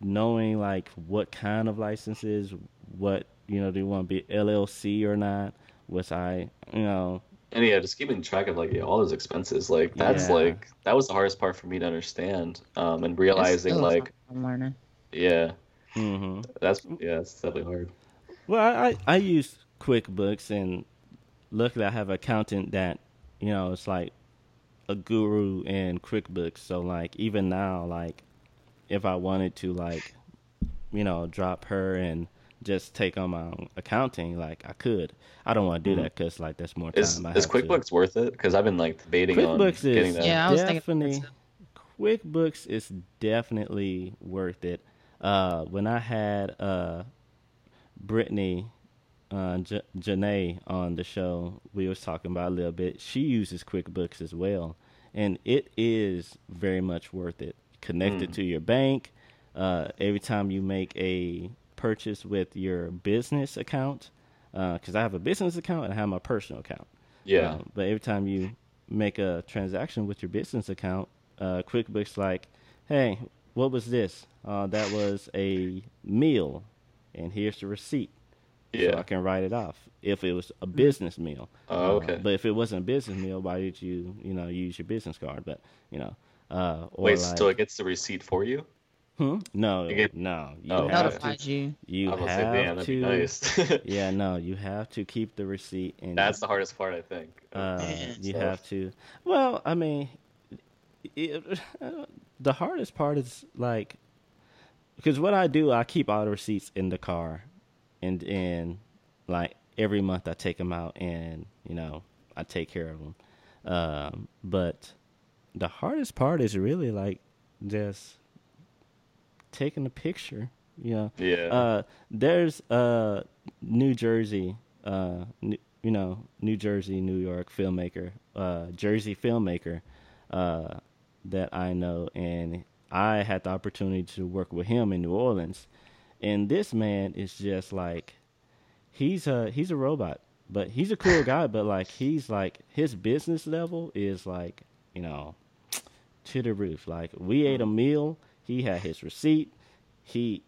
knowing like what kind of licenses, what you know, do you want to be LLC or not? Was I, you know, And yeah, just keeping track of like yeah, all those expenses, like that's Yeah. like that was the hardest part for me to understand. Um, and realizing like I'm learning. yeah, hmm that's yeah, it's definitely hard. Well, I, I I use QuickBooks, and luckily I have an accountant that you know it's like a guru in QuickBooks. So like even now, like if I wanted to like you know drop her and just take on my own accounting, like I could. I don't want to do Mhm. that because like that's more time. Is I is have to- QuickBooks worth it? Because I've been like debating on QuickBooks getting is that. Yeah, I was thinking definitely QuickBooks is definitely worth it. Uh, when I had uh, Brittany uh, J- Janae on the show, we was talking about a little bit. She uses QuickBooks as well, and it is very much worth it. Connected Mm. to your bank. Uh, every time you make a purchase with your business account, because I have a business account and I have my personal account. Yeah, Um, but every time you make a transaction with your business account, uh, QuickBooks like, hey, what was this? Uh, that was a meal, and here's the receipt. So I can write it off if it was a business meal. Oh, Uh, okay. but if it wasn't a business meal, why did you, you know, use your business card? But you know, uh, or Wait, like, so it gets the receipt for you? hmm? no, you get- no, you Oh, have to, you. you I say, have man, that'd to, nice. yeah, no, you have to keep the receipt and That's the hardest part, I think. Uh, you stuff. have to. Well, I mean, it, the hardest part is like because what I do, I keep all the receipts in the car, and and like every month I take them out and you know I take care of them. Um, but the hardest part is really like just taking a picture. You know, Yeah. uh, there's uh New Jersey, uh, New, you know, New Jersey, New York filmmaker, uh, Jersey filmmaker, uh, that I know, and I had the opportunity to work with him in New Orleans, and this man is just like, he's a he's a robot, but he's a cool guy, but like he's like his business level is like, you know, to the roof. Like we ate a mm. meal, he had his receipt, he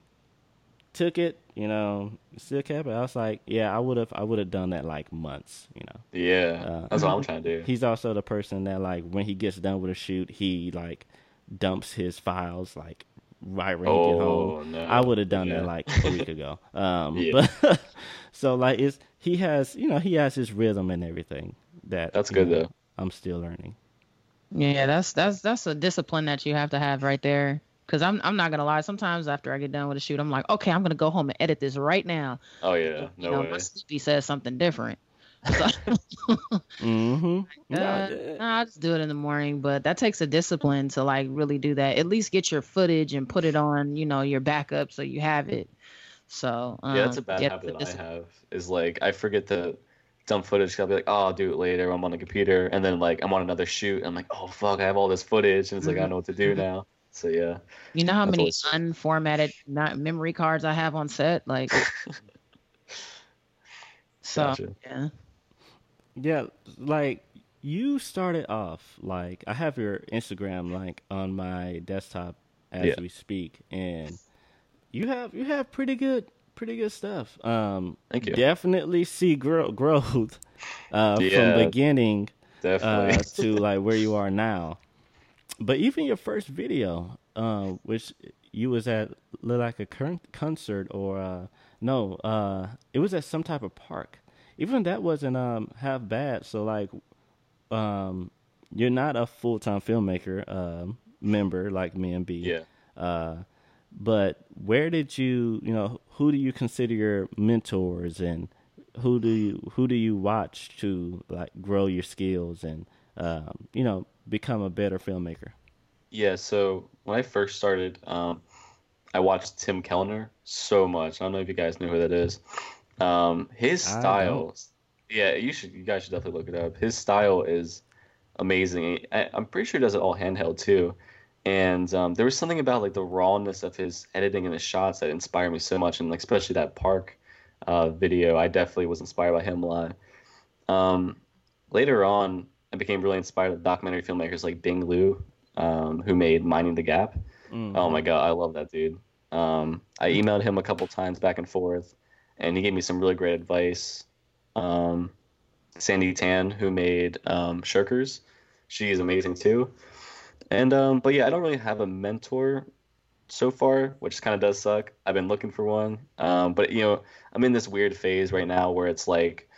took it, you know, still kept it. I was like, yeah, I would have, I would have done that like months, you know. yeah. uh, That's what I'm trying to do. He's also the person that like when he gets done with a shoot, he like dumps his files like right when he get Oh, home. no. I would have done Yeah. that like a week ago. Um, Yeah. but so like it's he has, you know, he has his rhythm and everything that That's good, know, though. I'm still learning. Yeah, that's that's that's a discipline that you have to have right there. Cause I'm I'm not gonna lie. Sometimes after I get done with a shoot, I'm like, okay, I'm gonna go home and edit this right now. Oh yeah, you no know, way. my sleepy says something different. So, Mm-hmm. uh, nah, I just do it in the morning, but that takes a discipline to like really do that. At least get your footage and put it on, you know, your backup so you have it. So um, yeah, that's a bad habit I have. Is like I forget to dump footage. I'll be like, oh, I'll do it later. I'm on the computer, and then like I'm on another shoot. And I'm like, oh fuck, I have all this footage, and it's like I don't know what to do now. So yeah, You know how many always- unformatted not memory cards I have on set? Like, so Gotcha. yeah. Yeah, like you started off like I have your Instagram like on my desktop as Yeah. we speak, and you have you have pretty good pretty good stuff. Um, Thank you. Definitely see grow- growth uh, Yeah. from beginning Definitely. uh, to like where you are now. But even your first video, uh, which you was at like a current concert or uh, no, uh, it was at some type of park. Even that wasn't um half bad. So like, um, you're not a full time filmmaker um member like me and B. yeah. Uh, but where did you, you know, who do you consider your mentors, and who do you who do you watch to like grow your skills and um, you know become a better filmmaker? Yeah, so when I first started, um, I watched Tim Kellner so much. I don't know if you guys know who that is. Um, his style, yeah, you should, you guys should definitely look it up. His style is amazing. I, I'm pretty sure he does it all handheld too. And um, there was something about like the rawness of his editing and his shots that inspired me so much, and like especially that park uh, video, I definitely was inspired by him a lot. Um, later on, I became really inspired by documentary filmmakers like Bing Liu, um, who made Minding the Gap. Mm. Oh my god, I love that dude. Um, I emailed him a couple times back and forth, and he gave me some really great advice. Um, Sandi Tan, who made um, Shirkers, she is amazing too. And um, but yeah, I don't really have a mentor so far, which kind of does suck. I've been looking for one, um, but you know, I'm in this weird phase right now where it's like,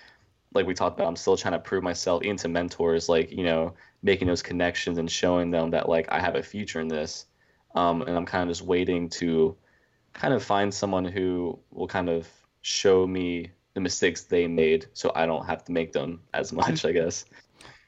like we talked about, I'm still trying to prove myself into mentors, like you know, making those connections and showing them that like I have a future in this. Um, and I'm kind of just waiting to kind of find someone who will kind of show me the mistakes they made so I don't have to make them as much, I guess.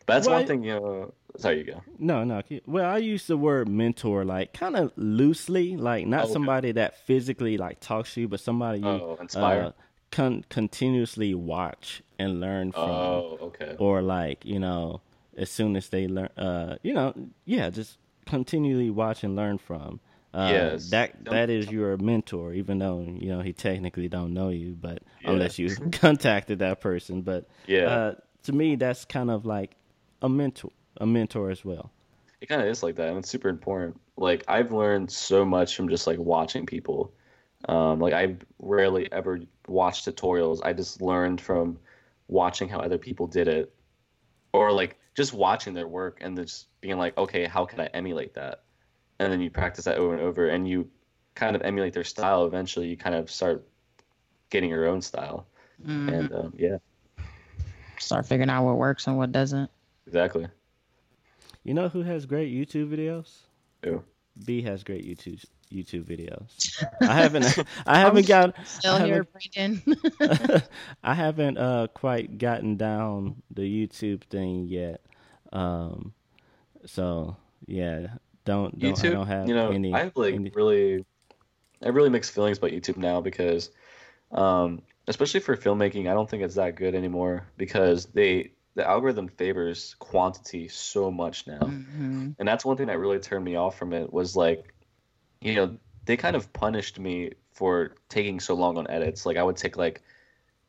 But that's Well, one thing, you know. Sorry, you go. No, no. Well, I use the word mentor like kind of loosely, like not Oh, okay. somebody that physically like talks to you, but somebody you Oh, inspire. uh, con- continuously watch and learn from. Oh, okay. or like you know as soon as they learn uh you know yeah just continually watch and learn from uh Yes. that that is your mentor even though you know he technically don't know you but Yeah. unless you contacted that person but Yeah. uh to me that's kind of like a mentor a mentor as well It kind of is like that, and it's super important. Like I've learned so much from just like watching people. Um, like I rarely ever watch tutorials. I just learned from watching how other people did it, or like just watching their work and just being like, okay, how can I emulate that? And then you practice that over and over, and you kind of emulate their style. Eventually, you kind of start getting your own style. Mhm. And um, yeah, Start figuring out what works and what doesn't. exactly. you know who has great youtube videos Ew. b has great youtube youtube videos i haven't i haven't got Still I here, Brandon. I haven't uh quite gotten down the YouTube thing yet. Um so yeah, don't don't I YouTube, don't have you know, any I have like any- really, I have really mixed feelings about YouTube now because, um, especially for filmmaking, I don't think it's that good anymore because they the algorithm favors quantity so much now, Mhm. and that's one thing that really turned me off from it was like, you know, they kind of punished me for taking so long on edits. Like I would take like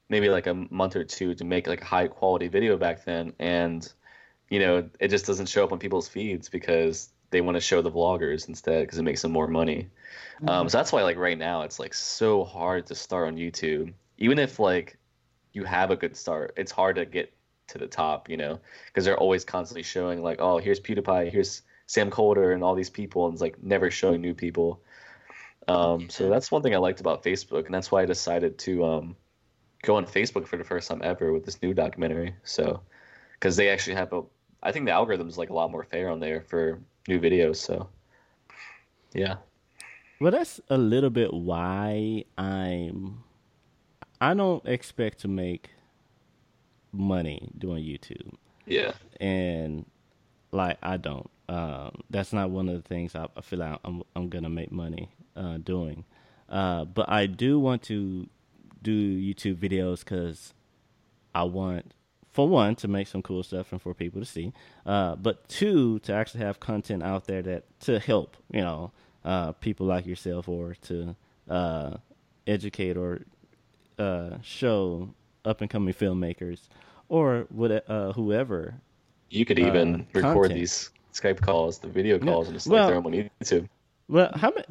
maybe like a month or two to make like a high quality video back then, and you know, it just doesn't show up on people's feeds because they want to show the vloggers instead because it makes them more money. Um, so that's why like right now it's like so hard to start on YouTube. Even if like you have a good start, it's hard to get to the top, you know, because they're always constantly showing like, oh, here's PewDiePie, here's Sam Kolder, and all these people, and it's like never showing new people. Um, so that's one thing I liked about Facebook, and that's why I decided to um, go on Facebook for the first time ever with this new documentary. So, because they actually have a, I think the algorithm is like a lot more fair on there for new videos. So, yeah. Well, that's a little bit why I'm I don't expect to make money doing YouTube. Yeah. and like I don't. Um, that's not one of the things I, I feel like I'm I'm gonna make money uh, doing. Uh, but I do want to do YouTube videos because I want, for one, to make some cool stuff and for people to see. Uh, but two, to actually have content out there that to help you know uh, people like yourself or to uh, educate or uh, show up and coming filmmakers or what uh, whoever You could even record content. these Skype calls, the video calls, and just Well- like them on YouTube. Well, how many?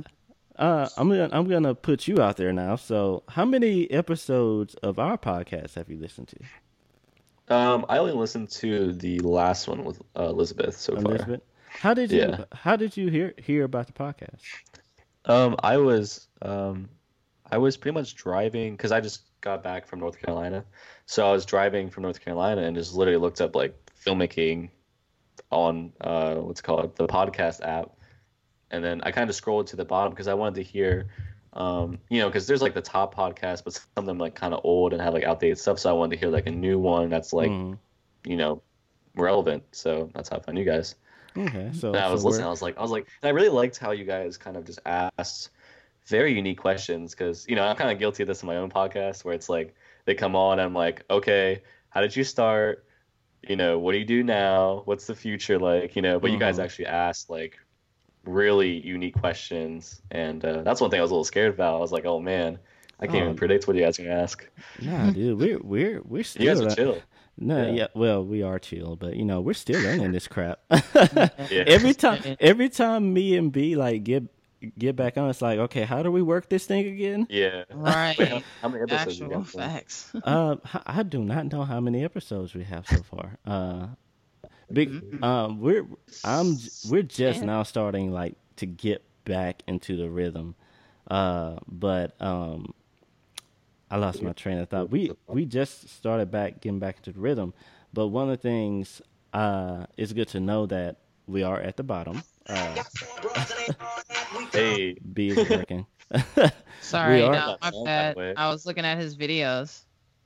uh, I'm gonna I'm gonna put you out there now. So, how many episodes of our podcast have you listened to? Um, I only listened to the last one with uh, Elizabeth so far. Elizabeth, how did you Yeah. how did you hear hear about the podcast? Um, I was um, I was pretty much driving because I just got back from North Carolina, so I was driving from North Carolina and just literally looked up like filmmaking on uh, what's called the podcast app, and then I kind of scrolled to the bottom because I wanted to hear. Um, you know, because there's like the top podcast, but some of them like kind of old and have like outdated stuff. So I wanted to hear like a new one that's like, Mhm. you know, relevant. So that's how I found you guys. okay, so, And I so was we're- listening. I was like, I was like, I really liked how you guys kind of just asked very unique questions because you know I'm kind of guilty of this in my own podcast where it's like they come on and I'm like, okay, how did you start? You know, what do you do now? What's the future like? You know, but you guys Mhm. actually asked like really unique questions, and uh, that's one thing I was a little scared about. I was like, oh man, I can't Oh. even predict what you guys are gonna ask. Nah, dude, we're we're we're still You guys are chill. No, Yeah. yeah. well, we are chill, but you know, we're still learning this crap. Yeah. every time, every time me and B like get get back on, it's like, okay, how do we work this thing again? Yeah. Right. Wait, how, how many episodes you Actual got? facts. Uh, h- I do not know how many episodes we have so far. Uh, big, um, we're I'm we're just Yeah. now starting like to get back into the rhythm. Uh, but um, I lost my train of thought. We we just started back getting back into the rhythm, but one of the things uh, it's good to know that we are at the bottom. Uh, Hey. B is working. Sorry, no, my bad. I was looking at his videos.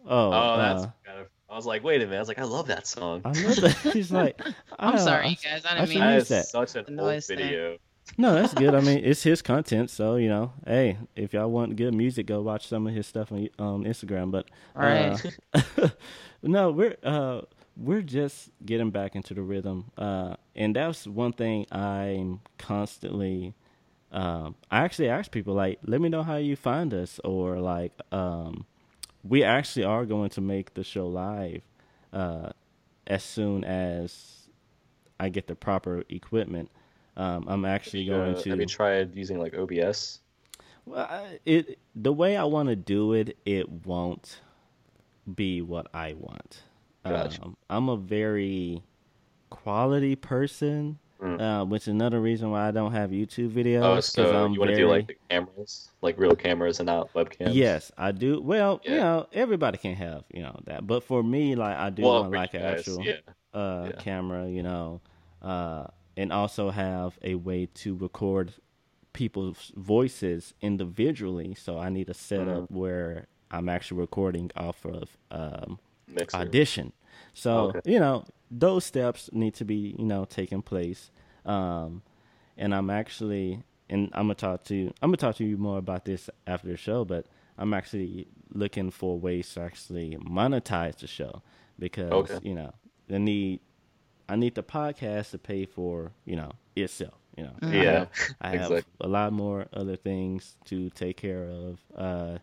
oh, Oh, that's uh, kind of. I was like, wait a minute. I was like, I love that song. I love that. He's like, I'm "Ah, sorry, I- you guys. I I didn't should mean That use is that. such an old noise thing. video. No, that's good. I mean, it's his content, so you know, hey, if y'all want good music, go watch some of his stuff on um, Instagram. But uh, no, we're uh, we're just getting back into the rhythm, uh, and that's one thing I'm constantly. Um, I actually ask people like, let me know how you find us, or like, um, we actually are going to make the show live uh, as soon as I get the proper equipment. Um, I'm actually going Uh, to. Have you tried using like OBS? Well, it the way I want to do it, it won't be what I want. Gotcha. Um, I'm a very quality person, Mm. uh, which is another reason why I don't have YouTube videos. Oh, so I'm you want to very, do like the cameras, like real cameras and not webcams? Yes, I do. Well, you Yeah. know, everybody can have you know that, but for me, like I do Well, want like an guys, actual yeah. uh, Yeah. camera, you know, uh, and also have a way to record people's voices individually. So I need a setup Mm-hmm. where I'm actually recording off of um, Mixer. audition. So Okay. you know those steps need to be you know taking place. Um, and I'm actually and I'm gonna talk to I'm gonna talk to you more about this after the show, but I'm actually looking for ways to actually monetize the show because Okay. you know the need I need the podcast to pay for you know itself. You know, I Yeah, have, I have exactly. a lot more other things to take care of uh,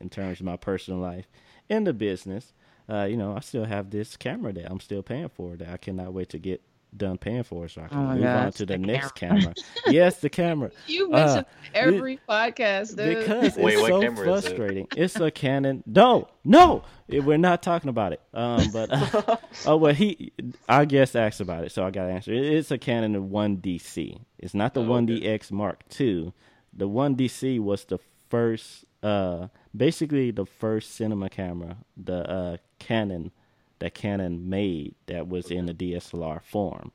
in terms of my personal life and the business. Uh, you know, I still have this camera that I'm still paying for that I cannot wait to get done paying for so I can Oh my move on to the, the next camera. camera. yes, the camera. You Uh, mention every podcast, dude. Because Wait, it's so camera is it? frustrating. It's a Canon. No, no, we're not talking about it. Um, but oh well, he, I guess asked about it, so I got to answer. It- It's a Canon One DC. It's not the Oh, One okay. DX Mark II. The One DC was the first, uh, basically the first cinema camera, the uh, Canon that Canon made that was in the DSLR form.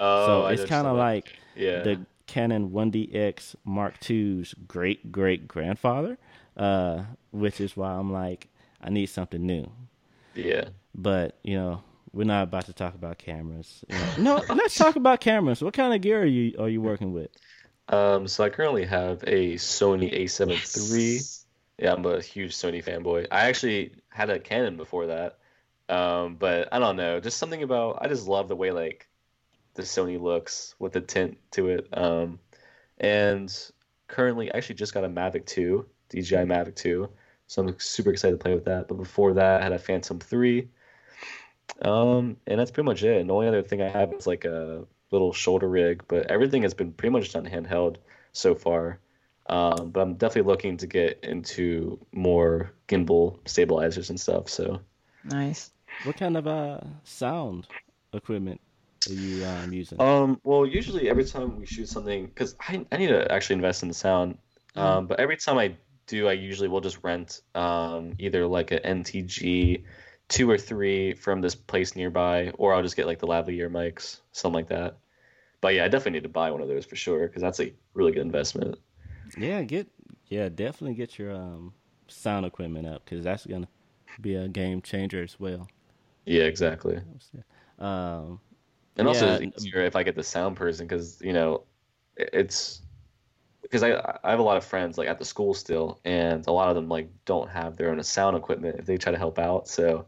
Oh, so it's kind of like yeah. the Canon 1DX Mark II's great great grandfather, uh, which is why I'm like, I need something new. yeah. But you know, we're not about to talk about cameras. You know. No, let's talk about cameras. What kind of gear are you are you working with? Um, so I currently have a Sony A7 III. Yeah, I'm a huge Sony fanboy. I actually had a Canon before that. Um, but I don't know, just something about I just love the way like the Sony looks with the tint to it. Um, and currently, I actually just got a Mavic 2, DJI Mavic 2. So I'm super excited to play with that. But before that, I had a Phantom 3. Um, and that's pretty much it. And the only other thing I have is like a little shoulder rig, but everything has been pretty much done handheld so far. Um, but I'm definitely looking to get into more gimbal stabilizers and stuff. So Nice. What kind of uh sound equipment are you um, using? Um, well, usually every time we shoot something, because I, I need to actually invest in the sound. Um, but every time I do, I usually will just rent um, either like an NTG two or three from this place nearby, or I'll just get like the lavalier mics, something like that. But yeah, I definitely need to buy one of those for sure, because that's a really good investment. Yeah, get yeah, definitely get your um sound equipment up because that's gonna be a game changer as well. Yeah, exactly. Um, And also, Yeah, easier if I get the sound person, because you know, it's because I I have a lot of friends like at the school still, and a lot of them like don't have their own sound equipment if they try to help out. So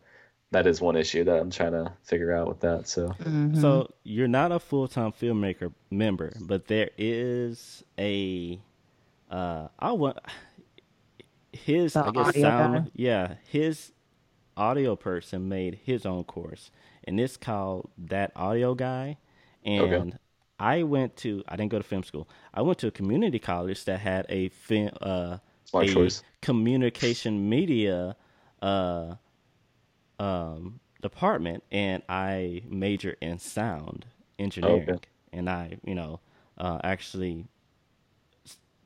that is one issue that I'm trying to figure out with that. So Mhm. So you're not a full time filmmaker member, but there is a uh I want his The I guess sound guy? yeah, his audio person made his own course and it's called That Audio Guy and Okay. I went to I didn't go to film school. I went to a community college that had a film uh a choice. communication media uh um department and I major in sound engineering and I you know uh actually s-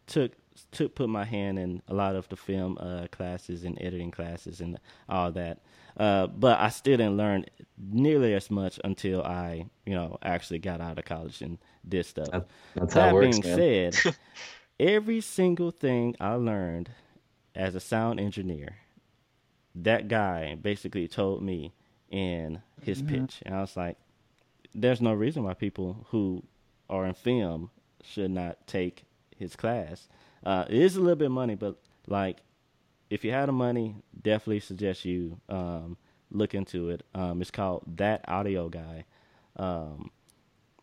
took took put my hand in a lot of the film uh classes and editing classes and all that uh but I still didn't learn nearly as much until I you know actually got out of college and did stuff That- that's how that it works, being man. said every single thing I learned as a sound engineer, that guy basically told me in his pitch. And I was like, there's no reason why people who are in film should not take his class. Uh, it is a little bit of money, but like, if you had the money, definitely suggest you um, look into it. Um, it's called That Audio Guy. Um,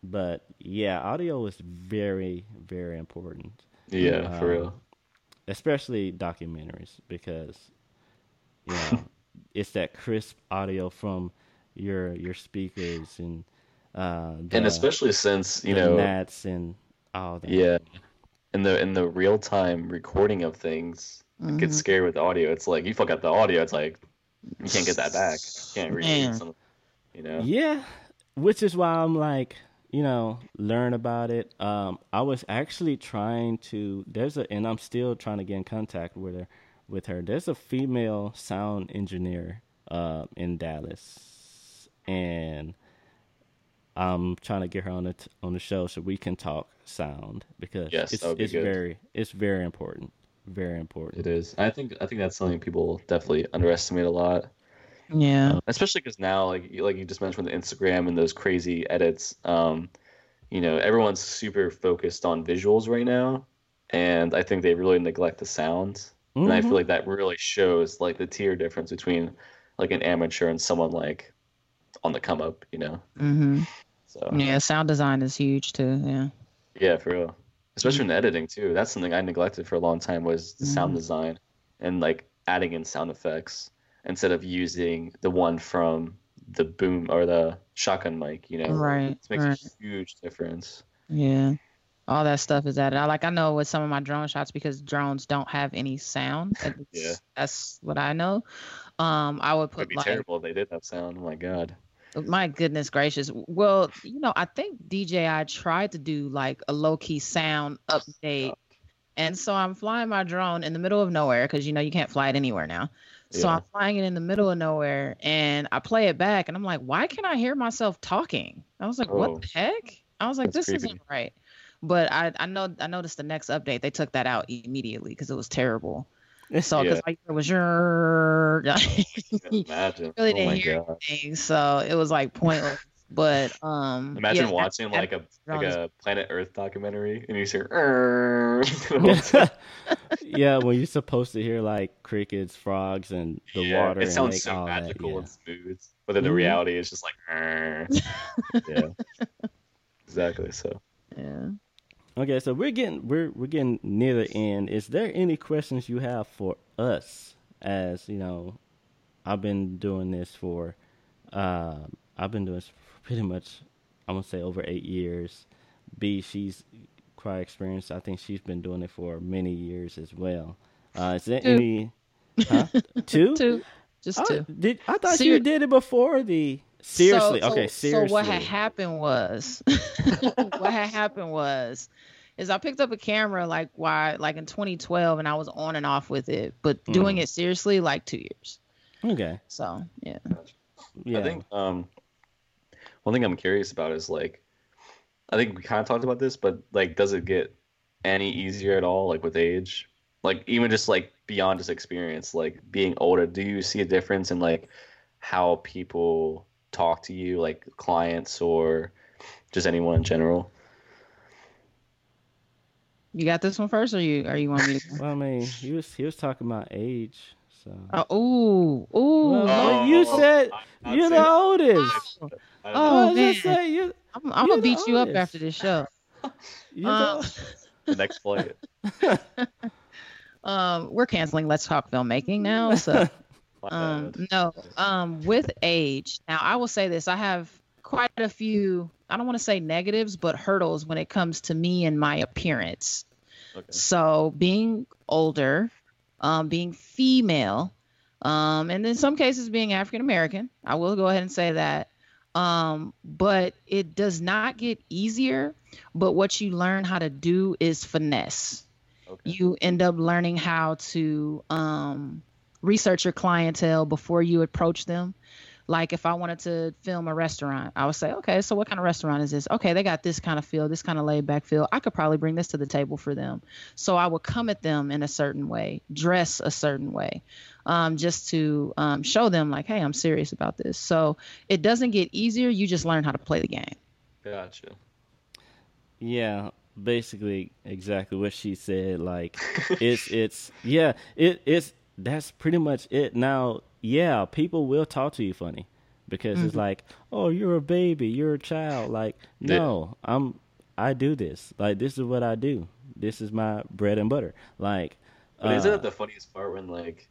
but yeah, audio is very, very important Yeah, for Um, real. especially documentaries because you know it's that crisp audio from your your speakers and uh the, And especially since you know, nats and all that yeah, in the in the real time recording of things, it gets scary with audio. It's like you fuck up the audio, it's like you can't get that back. You can't read some, you know. yeah which is why i'm like you know learn about it um i was actually trying to there's a and i'm still trying to get in contact with her with her there's a female sound engineer uh in dallas and i'm trying to get her on the t- on the show so we can talk sound because Yes, it's be it's good. very it's very important very important It is. I think I think that's something people definitely underestimate a lot. Yeah. especially because now like you- like you just mentioned with Instagram and those crazy edits um you know everyone's super focused on visuals right now and I think they really neglect the sound and I feel like that really shows like the tier difference between like an amateur and someone like on the come up you know hmm so Yeah. Sound design is huge too. Yeah. yeah for real especially in editing too that's something I neglected for a long time was the sound design and like adding in sound effects instead of using the one from the boom or the shotgun mic you know Right. It makes Right. a huge difference. Yeah. All that stuff is added. I like I know with some of my drone shots because drones don't have any sound. Yeah. That's what I know. Um, I would It'd put be like terrible if they did have sound. Oh my god. My goodness gracious. Well, you know, I think DJI tried to do like a low key sound update. And so I'm flying my drone in the middle of nowhere because you know you can't fly it anywhere now. So Yeah. I'm flying it in the middle of nowhere and I play it back and I'm like, why can I hear myself talking? I was like, Oh. what the heck? I was like, this creepy. isn't right. But I, I know I noticed the next update they took that out immediately because it was terrible. So because Yeah. like it was your Imagine. really oh didn't my hear god. anything, so it was like pointless. But um, Imagine yeah, watching that- like a like a Planet Earth documentary and you hear "Err." the whole time. yeah, when you're supposed to hear like crickets, frogs, and the Yeah, water, It and sounds like, so all that, magical yeah. and smooth. But then the Mhm. reality is just like Yeah. exactly. So yeah. Okay, so we're getting we're we're getting near the end. Is there any questions you have for us? As you know, I've been doing this for, um, I've been doing this for pretty much, I'm gonna say over eight years. B, she's quite experienced. I think she's been doing it for many years as well. Uh, is there Two. any huh? two? Two, just Oh, two. did I thought Ser- you did it before the seriously? So- okay, so, seriously. So what had happened was, what had happened was, is I picked up a camera like why like in 2012 and I was on and off with it, but doing Mm. it seriously like two years. okay, So yeah. yeah. I think um, one thing I'm curious about is like, I think we kind of talked about this, but like, does it get any easier at all, like with age? Like even just like beyond just experience, like being older, do you see a difference in like how people talk to you, like clients or just anyone in general? You got this one first, or you are you want me to? well, I mean, he was he was talking about age, so. Oh, ooh, ooh. Well, Oh, no, you oh, said I'm you're the oldest. I Oh, know. I was just man. saying, you, I'm, I'm gonna the beat you up after this show. you're Uh, the, the next flight. Um, we're canceling Let's Talk Filmmaking now. So My um, no, um, with age. Now I will say this: I have quite a few. I don't want to say negatives, but hurdles when it comes to me and my appearance. Okay. So being older, um, being female, um, and in some cases being African American, I will go ahead and say that. Um, but it does not get easier. But what you learn how to do is finesse. Okay. You end up learning how to um, research your clientele before you approach them. Like if I wanted to film a restaurant, I would say, okay, so what kind of restaurant is this? Okay, they got this kind of feel, this kind of laid back feel. I could probably bring this to the table for them. So I would come at them in a certain way, dress a certain way, um, just to um, show them like, hey, I'm serious about this. So it doesn't get easier. You just learn how to play the game. Gotcha. yeah, basically exactly what she said. Like, it's it's yeah, it it's that's pretty much it. Now, yeah, people will talk to you funny because it's like, oh, you're a baby, you're a child. Like, Yeah. no, I'm I do this. Like, this is what I do. This is my bread and butter. Like, But isn't uh, it the funniest part when like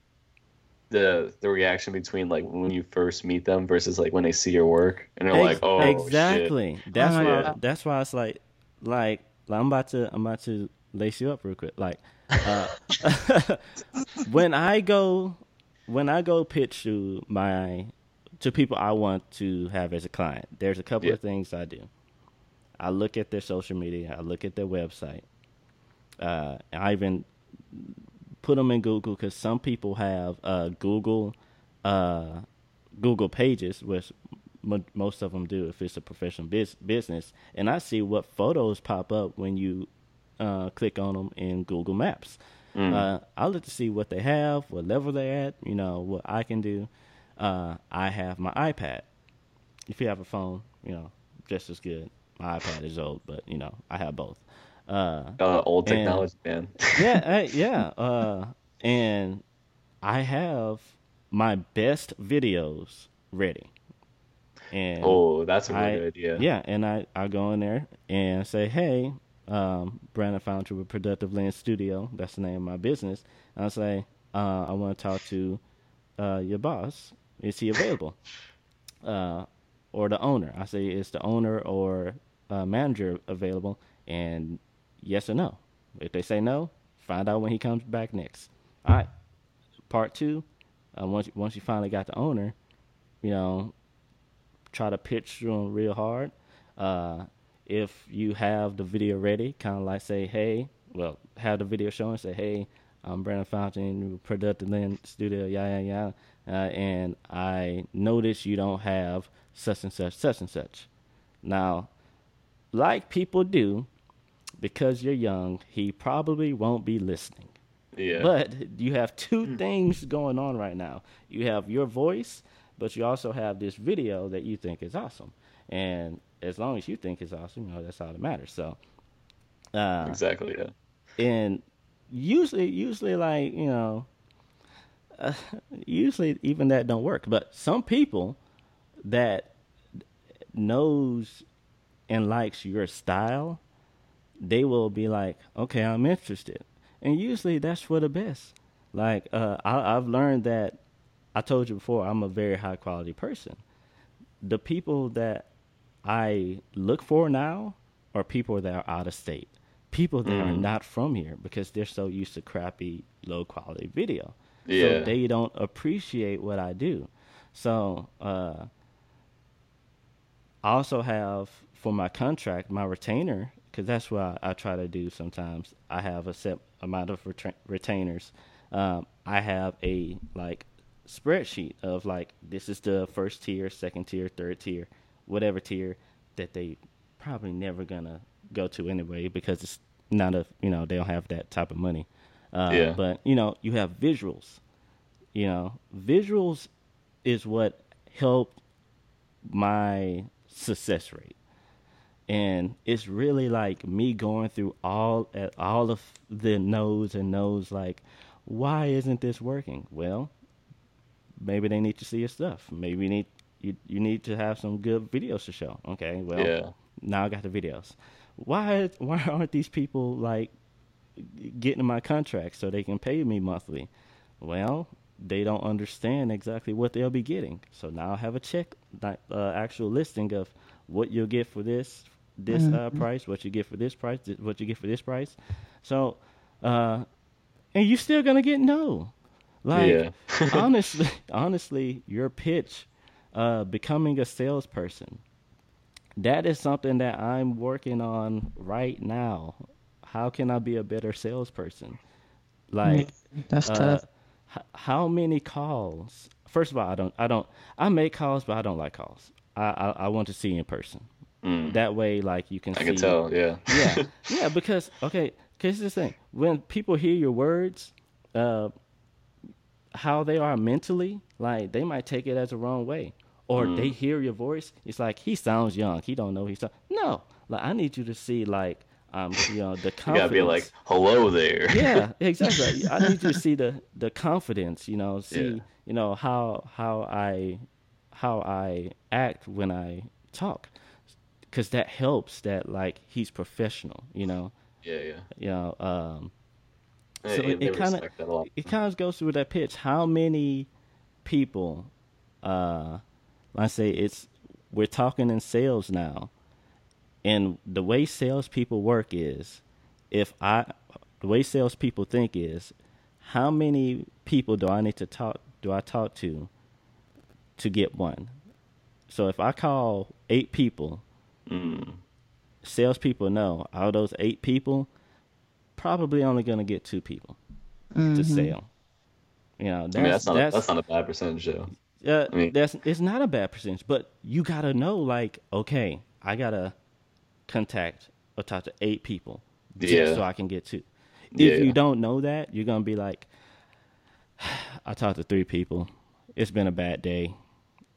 the the reaction between like when you first meet them versus like when they see your work and they're like, Ex- oh shit. exactly. That's Oh why. God. That's why it's like, like, like, I'm about to, I'm about to lace you up real quick. Like, uh, when I go, when I go pitch to my, to people I want to have as a client, there's a couple Yeah. of things I do. I look at their social media. I look at their website. Uh, I even put them in Google because some people have uh, Google uh, Google Pages, which mo most of them do if it's a professional bus- business, and I see what photos pop up when you uh, click on them in Google Maps. Mm. Uh, I look to see what they have, what level they're at, you know, what I can do. Uh, I have my iPad. If you have a phone, you know, just as good. My iPad is old, but you know, I have both. Uh, Uh, old And- technology, man. yeah, I, yeah. Uh, and I have my best videos ready. And oh, that's a really I- good idea. yeah, and I, I go in there and say, hey, um, Brandon Foundry with Productive Lens Studio. That's the name of my business. And I say, uh, I want to talk to uh, your boss. Is he available? uh, or the owner. I say, is the owner or uh, manager available? And yes or no. If they say no, find out when he comes back next. All right. Part two. Uh, once once you finally got the owner, you know, try to pitch to them real hard. Uh, if you have the video ready, kind of like say, hey, well, have the video showing, say, hey, I'm Brandon Fountain, Productive Lens Studio, yeah, yeah, yeah, uh, and I notice you don't have such and such, such and such. Now, like people do, because you're young, he probably won't be listening. Yeah. But you have two things going on right now. You have your voice, but you also have this video that you think is awesome. And as long as you think it's awesome, you know, that's all that matters. So, uh, exactly. Yeah. and usually, usually, like you know, uh, usually even that don't work. But some people that knows and likes your style, they will be like, okay, I'm interested. And usually that's for the best. Like uh, I, I've learned that I told you before, I'm a very high quality person. The people that I look for now are people that are out of state. people that are Mm. not from here because they're so used to crappy, low quality video. Yeah. So they don't appreciate what I do. So uh, I also have for my contract my retainer because that's what I, I try to do sometimes. I have a set amount of retra- retainers. Um, I have a like spreadsheet of like this is the first tier, second tier, third tier, whatever tier that they probably never gonna go to anyway because it's not a you know they don't have that type of money. Uh, Yeah. But you know you have visuals. You know visuals is what helped my success rate and it's really like me going through all at all of the no's and no's like why isn't this working well maybe they need to see your stuff maybe you need you, you need to have some good videos to show. Okay well Yeah. now i got the videos. Why why aren't these people like getting my contract so they can pay me monthly? Well they don't understand exactly what they'll be getting. So now i have a check like, uh, actual listing of what you'll get for this this uh, price what you get for this price th- what you get for this price. So uh and you're still gonna get no. Like Yeah. honestly honestly your pitch uh becoming a salesperson that is something that i'm working on right now how can i be a better salesperson like That's uh, tough. h- how many calls? First of all, I don't, I don't, I make calls, but I don't like calls. I, I, I want to see in person. Mm. That way, like you can. I see, can tell. Yeah. yeah, yeah, because okay, because this thing when people hear your words, uh, how they are mentally, like they might take it as a wrong way, or Mm. they hear your voice. It's like he sounds young. He don't know he's no. Like I need you to see like um you know the You confidence. gotta be like, hello there. yeah, exactly. I need you to see the the confidence. You know, see Yeah. you know how how I how I act when I talk, because that helps. That like he's professional. You know, yeah, yeah. you know. Um, So it- it kinda- respect that a lot. it kind of goes through that pitch. How many people, uh, let's say it's we're talking in sales now, and the way salespeople work is, if I, the way salespeople think is, how many people do I need to talk? Do I talk to? To get one. So if I call eight people, Mm. salespeople know out of those eight people, probably only going to get two people to sell. You know, that's I mean, that's not that's a, that's not a bad percentage, though. Uh, I mean- that's it's not a bad percentage, but you gotta know like, okay, I gotta contact or talk to eight people just Yeah. so I can get two. If Yeah. you don't know that, you're gonna be like, I talked to three people. It's been a bad day.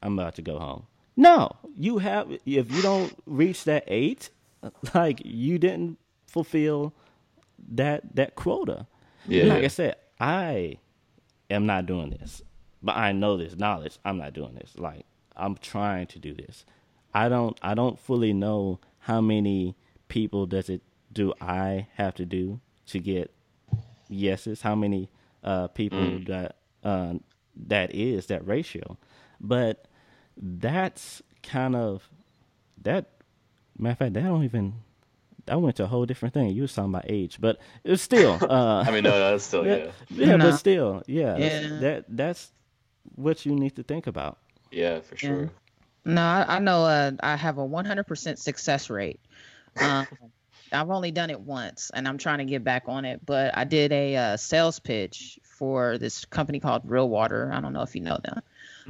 I'm about to go home. No, you have. If you don't reach that eight, like you didn't fulfill that that quota. Yeah. Like I said, I am not doing this, but I know this knowledge. I'm not doing this. Like I'm trying to do this. I don't. I don't fully know how many people does it do I have to do to get yeses. How many uh, people that uh, that is that ratio, but that's kind of that. Matter of fact, that don't even. I went to a whole different thing. You was talking about age, but it's still. Uh, I mean, no, no, that's still, yeah. yeah, yeah No. but still, yeah, Yeah. That that's what you need to think about. Yeah, for sure. No, I, I know. Uh, I have a 100% success rate. Um, I've only done it once, and I'm trying to get back on it. But I did a uh, sales pitch for this company called Real Water. I don't know if you know them,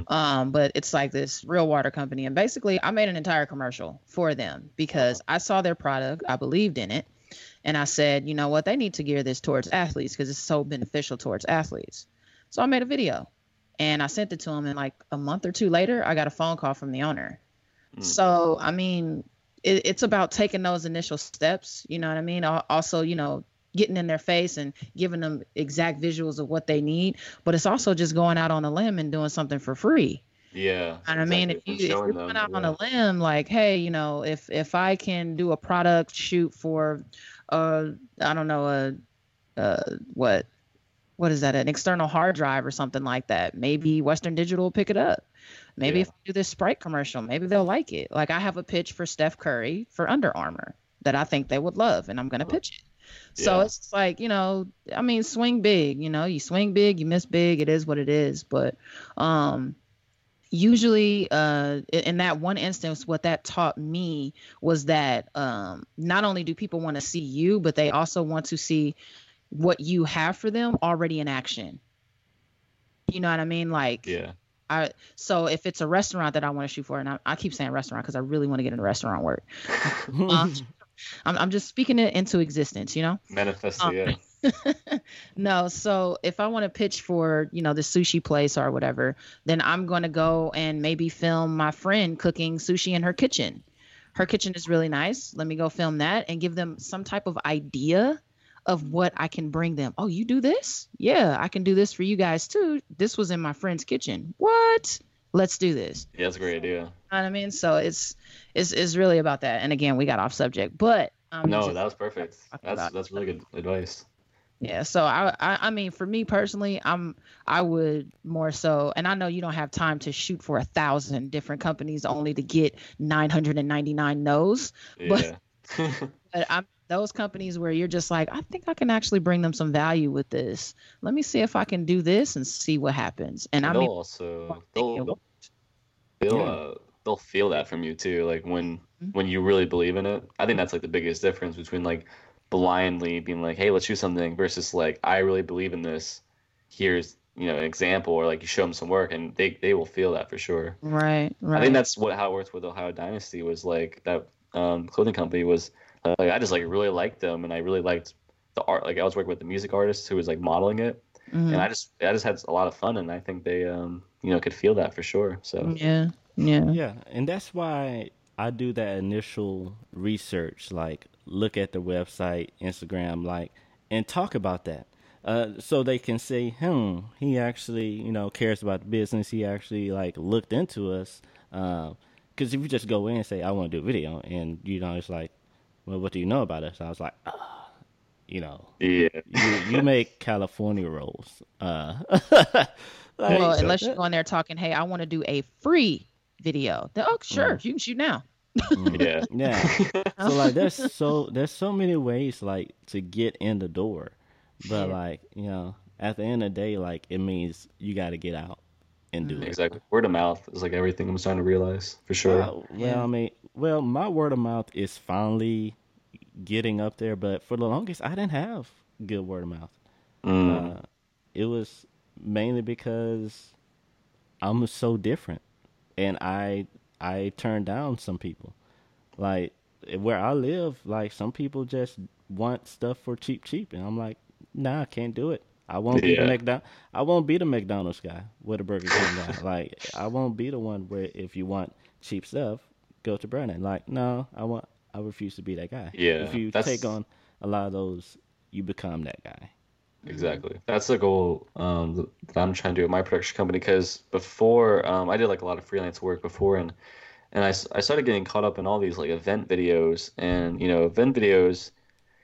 um, but it's like this real water company, and basically, I made an entire commercial for them because I saw their product, I believed in it, and I said, you know what, they need to gear this towards athletes because it's so beneficial towards athletes. So I made a video and I sent it to him. And like a month or two later, I got a phone call from the owner. Mm. So I mean, it, it's about taking those initial steps. You know what I mean? Also, you know, getting in their face and giving them exact visuals of what they need. But it's also just going out on a limb and doing something for free. Yeah. And I mean, if you if you're going out on a limb, like, hey, you know, if if I can do a product shoot for, uh, I don't know, a, uh, what, what is that, an external hard drive or something like that? Maybe Western Digital will pick it up. Maybe Yeah. if I do this Sprite commercial, maybe they'll like it. Like I have a pitch for Steph Curry for Under Armour that I think they would love, and I'm gonna pitch it. So Yeah. it's like, you know, I mean, swing big, you know, you swing big, you miss big, it is what it is. But um usually uh in that one instance what that taught me was that um not only do people want to see you, but they also want to see what you have for them already in action. You know what I mean? Like Yeah. I so if it's a restaurant that I want to shoot for, and I, I keep saying restaurant because I really want to get into restaurant work. Uh, I'm I'm just speaking it into existence, you know. Manifesto, Um, yeah. no, so if I want to pitch for, you know, the sushi place or whatever, then I'm going to go and maybe film my friend cooking sushi in her kitchen. Her kitchen is really nice. Let me go film that and give them some type of idea of what I can bring them. Oh, you do this? Yeah, I can do this for you guys too. This was in my friend's kitchen. What? Let's do this. Yeah, that's a great idea. You know what I mean? So it's it's it's really about that. And again, we got off subject, but um, No, that was perfect. That's that's really good advice. yeah, so I, I I mean for me personally, I'm I would more so and I know you don't have time to shoot for a thousand different companies only to get 999 no's, But- Yeah. but I'm those companies where you're just like, I think I can actually bring them some value with this. Let me see if I can do this and see what happens. And I they'll mean also they'll they'll they'll, Yeah. uh, they'll feel that from you too. Like when Mhm. when you really believe in it. I think that's like the biggest difference between like blindly being like, hey, let's do something versus like I really believe in this. Here's you know an example or like you show them some work and they they will feel that for sure. right, right. I think that's what how it worked with Ohio Dynasty was like that um, clothing company was like I just like really liked them and I really liked the art. Like I was working with the music artist who was like modeling it, Mhm. and I just I just had a lot of fun and I think they um you know could feel that for sure. So yeah, yeah. Yeah, and that's why I do that initial research, like look at the website, Instagram, like, and talk about that, uh, so they can say, "Hmm, he actually, you know, cares about the business. He actually like looked into us." Because if you just go in and say, "I want to do a video," and you know, it's like, "Well, what do you know about us?" I was like, ah, you know, yeah, you you make California rolls. Uh, like, well, unless you go in there talking, hey, I want to do a free video. Then, oh, sure, you can shoot now. yeah, yeah. so like there's so there's so many ways like to get in the door but Yeah. like you know at the end of the day like it means you got to get out and do it exactly. Word of mouth is like everything I'm starting to realize for sure. well, well Yeah. i mean well my word of mouth is finally getting up there but for the longest i didn't have good word of mouth Mm. uh, it was mainly because i'm so different and i i turned down some people like where i live like some people just want stuff for cheap cheap and i'm like nah i can't do it i won't be the Yeah. mcdonald i won't be the mcdonald's guy with the burger king guy like i won't be the one where if you want cheap stuff go to brennan like no i want i refuse to be that guy Yeah, if you that's- take on a lot of those you become that guy Exactly. That's the goal um, that I'm trying to do at my production company. Because before, um, I did like a lot of freelance work before, and and I, I started getting caught up in all these like event videos, and you know, event videos,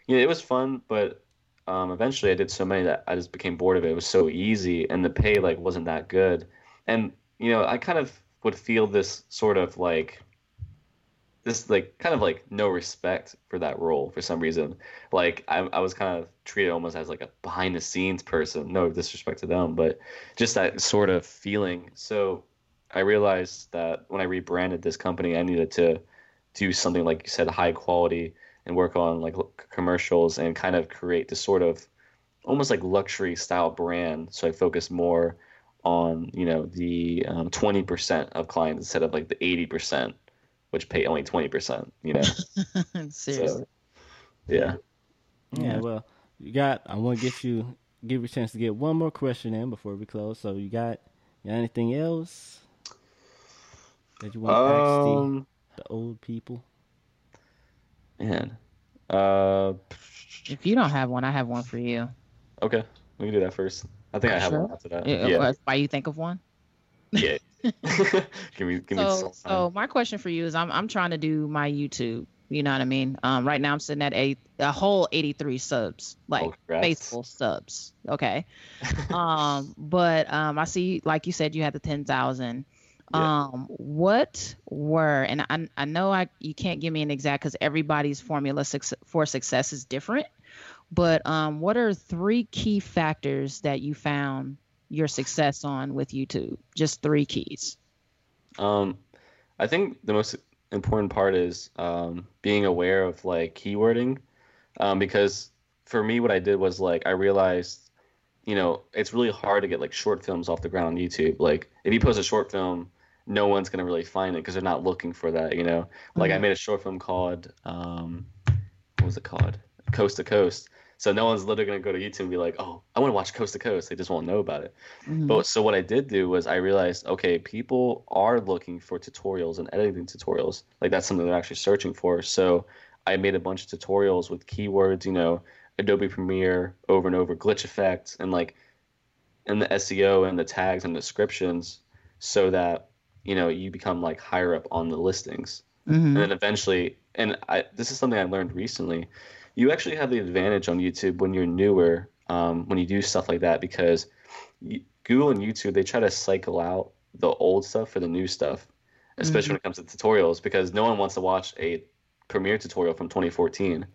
you know, it was fun, but um, eventually I did so many that I just became bored of it. It was so easy, and the pay like wasn't that good, and you know, I kind of would feel this sort of like this like kind of like no respect for that role for some reason. Like I, I was kind of treated almost as like a behind the scenes person. No disrespect to them but just that sort of feeling. So i realized that when i rebranded this company i needed to do something like you said high quality and work on like commercials and kind of create this sort of almost like luxury style brand. So i focus more on you know the um, 20% of clients instead of like the 80% which pay only 20% you know Seriously. so yeah Yeah, Yeah. well, you got. I want to get you give you a chance to get one more question in before we close. So you got, you got anything else that you want to ask um the, the old people? man uh If you don't have one, I have one for you. okay we can do that first i think i have Sure. one after that Yeah. yeah Why you think of one? yeah give me give so, some so my question for you is, I'm I'm trying to do my YouTube. You know what I mean? Um, right now I'm sitting at eight, a whole 83 subs, like Oh, faithful subs. Okay. um, but um, I see, like you said, you had the 10,000. Yeah. Um, what were, and I, I know I you can't give me an exact because everybody's formula suc for success is different. But um, what are three key factors that you found your success on with YouTube? Just three keys. Um, I think the most important part is um, being aware of like keywording, um, because for me, what I did was like I realized, you know, it's really hard to get like short films off the ground on YouTube. Like if you post a short film, no one's gonna really find it because they're not looking for that. You know, like I Mhm. made a short film called um, what was it called? Coast to Coast. So no one's literally gonna go to YouTube and be like, "Oh, I want to watch Coast to Coast." They just won't know about it. Mhm. But so what I did do was I realized, okay, people are looking for tutorials and editing tutorials. Like that's something they're actually searching for. So I made a bunch of tutorials with keywords, you know, Adobe Premiere over and over, glitch effects, and like and the SEO and the tags and descriptions so that, you know, you become like higher up on the listings Mhm. and then eventually and I, this is something i learned recently you actually have the advantage on youtube when you're newer um, when you do stuff like that because you, google and youtube they try to cycle out the old stuff for the new stuff especially when it comes to tutorials because no one wants to watch a premiere tutorial from 2014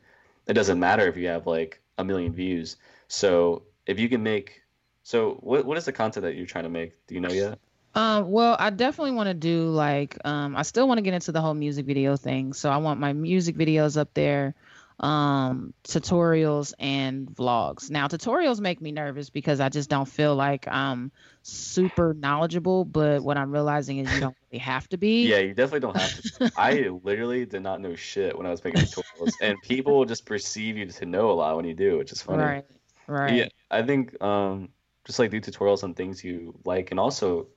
it doesn't matter if you have like a million views. So if you can make so what, what is the content that you're trying to make? Do you know yet? Um, well, I definitely want to do like um, I still want to get into the whole music video thing. So I want my music videos up there, um, tutorials and vlogs. Now, tutorials make me nervous because I just don't feel like I'm super knowledgeable. But what I'm realizing is you don't really have to be. Yeah, you definitely don't have to. I literally did not know shit when I was making tutorials, and people just perceive you to know a lot when you do, which is funny. Right. Right. Yeah, I think um, just like do tutorials on things you like, and also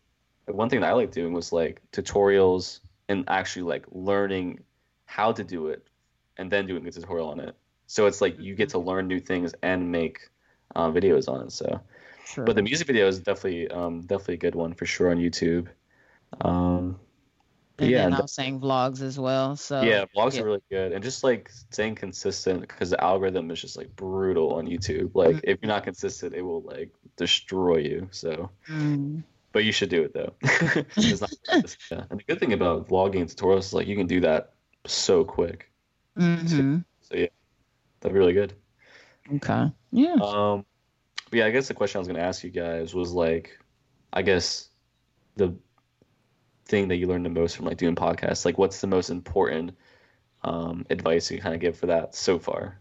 one thing that I like doing was like tutorials and actually like learning how to do it, and then doing a tutorial on it. So it's like you get to learn new things and make uh, videos on it. So, True. but the music video is definitely um, definitely a good one for sure on YouTube. Um, and yeah, then and I was saying vlogs as well. So yeah, vlogs yeah. are really good, and just like staying consistent because the algorithm is just like brutal on YouTube. Like Mhm. if you're not consistent, it will like destroy you. So, Mm, but you should do it though. yeah. And the good thing about vlogging tutorials is like you can do that so quick. Mhm. So yeah, that'd be really good. Okay. Yeah. Um, but yeah, I guess the question I was gonna ask you guys was like, I guess the thing that you learned the most from like doing podcasts, like what's the most important um, advice you kind of give for that so far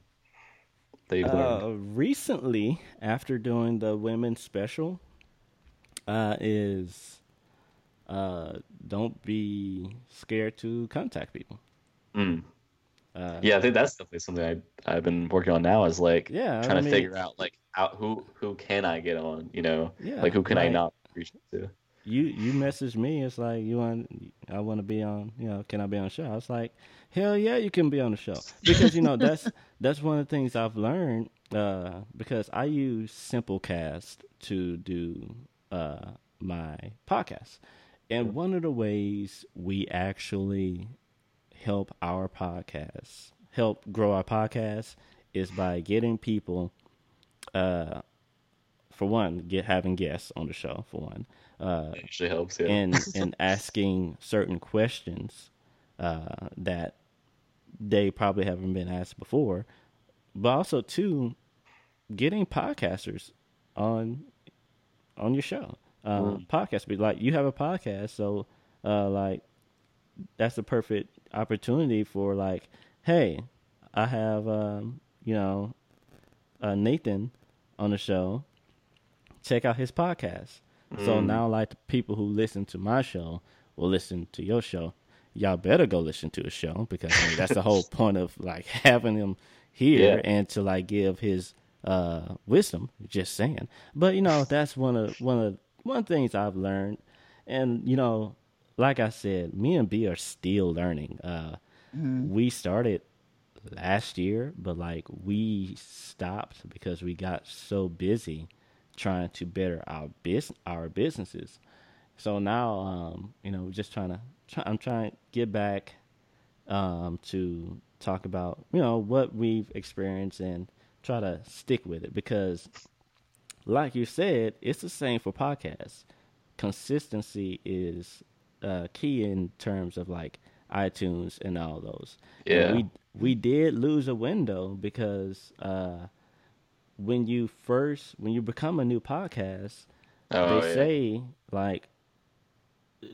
that you've learned? Uh, recently, after doing the women's special, uh, is uh, don't be scared to contact people. Mm. Uh, Yeah, I think that's definitely something I I've been working on now is like yeah. trying I to figure out like how who who can I get on, you know, Yeah, like who can I not reach to? you you message me. It's like you want. I want to be on. You know, can I be on the show? I was like, hell yeah, you can be on the show because you know that's that's one of the things I've learned. Uh, because I use Simplecast to do uh my podcast, and one of the ways we actually help our podcast help grow our podcast is by getting people uh for one get having guests on the show for one uh It usually helps, yeah. and and asking certain questions uh, that they probably haven't been asked before, but also too getting podcasters on on your show. Uh, Mm. Podcast, be like you have a podcast, so uh, like that's the perfect opportunity for like, hey, I have um, you know uh, Nathan on the show. Check out his podcast. So Mm. now, like the people who listen to my show will listen to your show. Y'all better go listen to a show because I mean, that's the whole point of like having him here Yeah. and to like give his uh wisdom. Just saying, but you know that's one of one of one of the things I've learned, and you know, like I said, me and B are still learning. Uh, Mhm. we started last year, but like we stopped because we got so busy trying to better our bus our businesses. So now, um, you know, we're just trying to. Try, I'm trying to get back um, to talk about you know what we've experienced and try to stick with it because, like you said, it's the same for podcasts. Consistency is uh, key in terms of like iTunes and all those. And Yeah. we we did lose a window because uh, when you first when you become a new podcast, Oh, they yeah. say like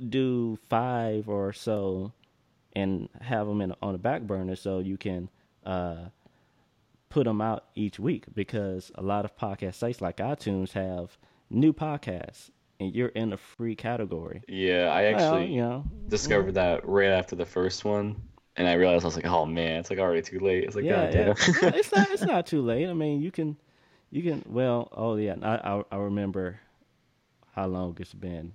do five or so and have them in on the back burner so you can uh put them out each week because a lot of podcast sites like iTunes have new podcasts and you're in a free category. yeah, I Well, actually you know, discovered that right after the first one, and I realized I was like, oh man, it's like already too late. It's like, yeah, god yeah. damn. It's not it's not too late. I mean, you can you can well, oh yeah, I I, I remember how long it's been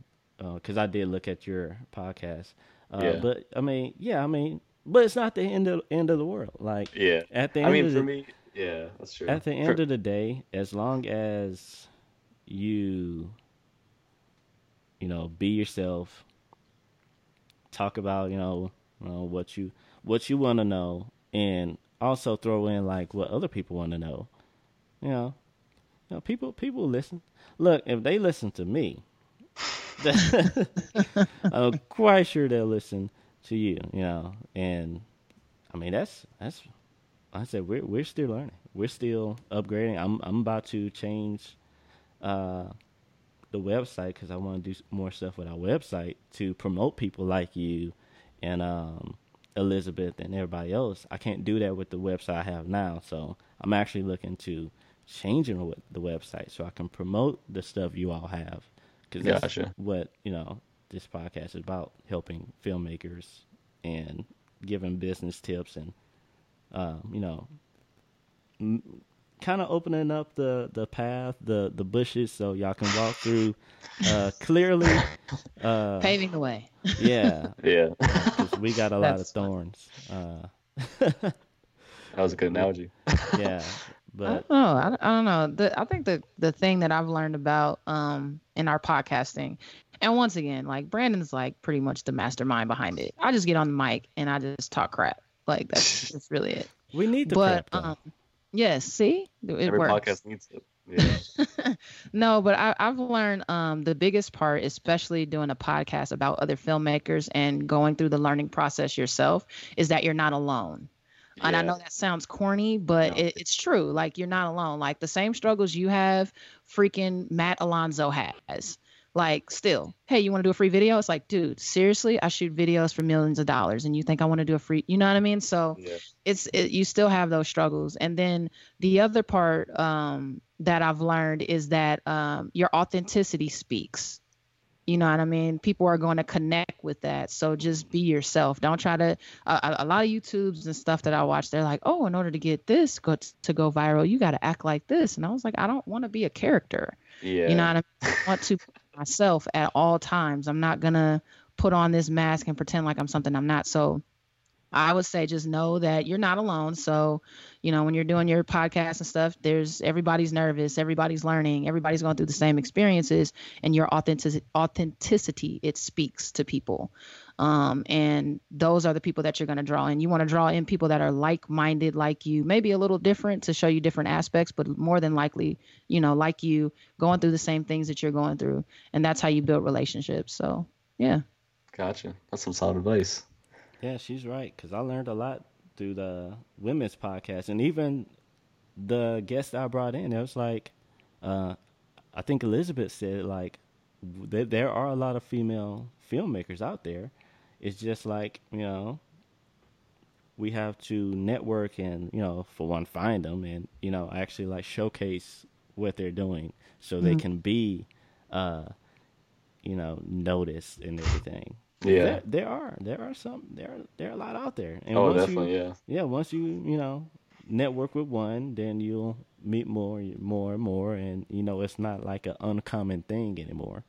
because I did look at your podcast. Uh, Yeah. But I mean, yeah, I mean, but it's not the end of end of the world. Like yeah. at the I end mean, of for the, me, yeah, that's true. at the For- end of the day, as long as you you know be yourself, talk about you know, you know what you what you want to know, and also throw in like what other people want to know. You know, you know people people listen. Look, if they listen to me, I'm quite sure they'll listen to you. You know, and I mean that's that's like I said we're we're still learning. We're still upgrading. I'm I'm about to change uh, the website because I want to do more stuff with our website to promote people like you and um, Elizabeth and everybody else. I can't do that with the website I have now, so I'm actually looking to changing the- the website so I can promote the stuff you all have because that's Gotcha. what you know this podcast is about helping filmmakers and giving business tips and um, you know kind of opening up the the path the the bushes so y'all can walk through uh clearly uh Paving the way. yeah Yeah. we got a lot of That's fun. thorns uh that was a good analogy. yeah I but don't know. I, don't- I don't know. The, I think the the thing that I've learned about um in our podcasting, and once again, like Brandon's like pretty much the mastermind behind it. I just get on the mic and I just talk crap. Like that's that's really it. we need the but prep, though. um, yes, see, it Every works. podcast needs it. Yeah. no, but I, I've learned um, the biggest part, especially doing a podcast about other filmmakers and going through the learning process yourself, is that you're not alone. Yeah. And I know that sounds corny, but No. it, it's true. Like you're not alone. Like the same struggles you have, freaking Matt Alonzo has. Like still, hey, you want to do a free video? It's like, dude, seriously, I shoot videos for millions of dollars, and you think I want to do a free? You know what I mean? So Yeah. it's it, you still have those struggles and then the other part um, that i've learned is that um, your authenticity speaks you know what i mean people are going to connect with that so just be yourself don't try to uh, a, lot of youtubes and stuff that i watch they're like oh in order to get this go to go viral you got to act like this and i was like i don't want to be a character Yeah. you know what I, mean? I want to myself at all times. I'm not gonna put on this mask and pretend like I'm something I'm not. So I would say just know that you're not alone. So, you know, when you're doing your podcast and stuff, there's everybody's nervous, everybody's learning, everybody's going through the same experiences, and your authenticity, authenticity it speaks to people. Um, and those are the people that you're going to draw in. You want to draw in people that are like-minded, like you, maybe a little different to show you different aspects, but more than likely, you know, like you, going through the same things that you're going through, and that's how you build relationships. So, yeah. Gotcha. That's some solid advice. Yeah, she's right. Because I learned a lot through the women's podcast, and even the guest I brought in. It was like, uh, I think Elizabeth said like, there, there are a lot of female filmmakers out there. It's just like you know, we have to network and you know, for one, find them and you know, actually like showcase what they're doing so they Mhm. can be, uh, you know, noticed and everything. Yeah. There, there are there are some there are, there are a lot out there. And oh, once definitely. You, yeah. yeah, once you you know network with one, then you'll meet more, more and more, and you know it's not like an uncommon thing anymore.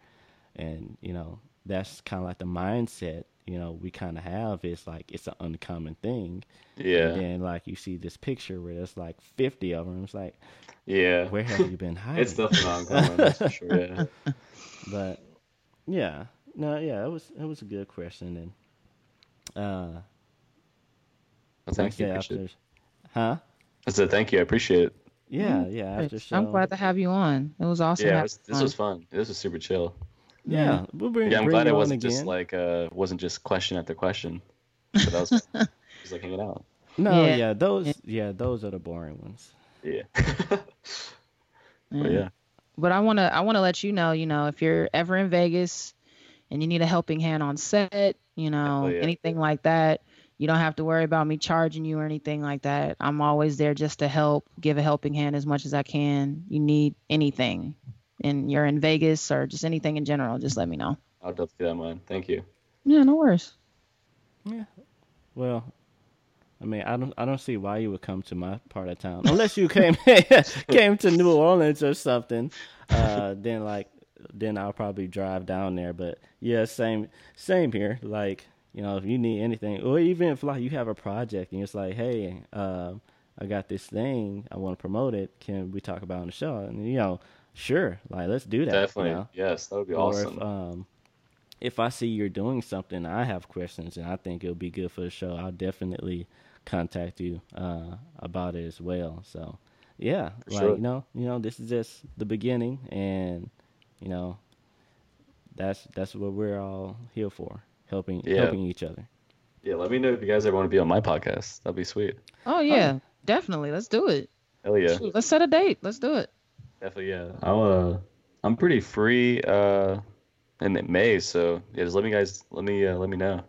And you know that's kind of like the mindset you know we kind of have. It's like it's an uncommon thing. Yeah. And then like you see this picture where there's like 50 of them. It's like Yeah. where have you been hiding? It's definitely uncommon. that's for sure. Yeah. but yeah, no, yeah, it was it was a good question and uh. Well, thank you. I said, after- Huh? I said thank you. I appreciate it. Yeah, yeah. After show, I'm glad to have you on. It was awesome. yeah. having This, this fun. was fun. This was super chill. Yeah, we'll bring. Yeah. I'm bring glad it wasn't again. just like uh wasn't just question after question. But that was it was like hanging out. No, Yeah. yeah. those, yeah, those are the boring ones. Yeah. But yeah, But I wanna I wanna let you know, you know, if you're ever in Vegas and you need a helping hand on set, you know, Definitely, yeah. anything like that, you don't have to worry about me charging you or anything like that. I'm always there just to help, give a helping hand as much as I can. You need anything, and you're in Vegas or just anything in general, just let me know. I'll definitely do that, man. Thank you. Yeah, no worries. Yeah. Well, I mean, I don't, I don't see why you would come to my part of town unless you came, came to New Orleans or something. Uh, then like, then I'll probably drive down there. But yeah, same, same here. Like, you know, if you need anything, or even if like you have a project and it's like, hey, uh, I got this thing, I want to promote it. Can we talk about it on the show? And you know, sure, like let's do that. you Definitely, know? yes, that would be or awesome. if um if I see you're doing something, I have questions and I think it'll be good for the show. I'll definitely contact you uh about it as well. So yeah, For like sure. you know, you know, this is just the beginning, and you know, that's that's what we're all here for, helping Yeah. helping each other. yeah, let me know if you guys ever want to be on my podcast. That'd be sweet. Oh yeah, definitely. Let's do it. Hell yeah, Shoot, let's set a date. Let's do it. definitely yeah. I'll uh, I'm pretty free uh, in May, so yeah, just let me guys let me uh, let me know.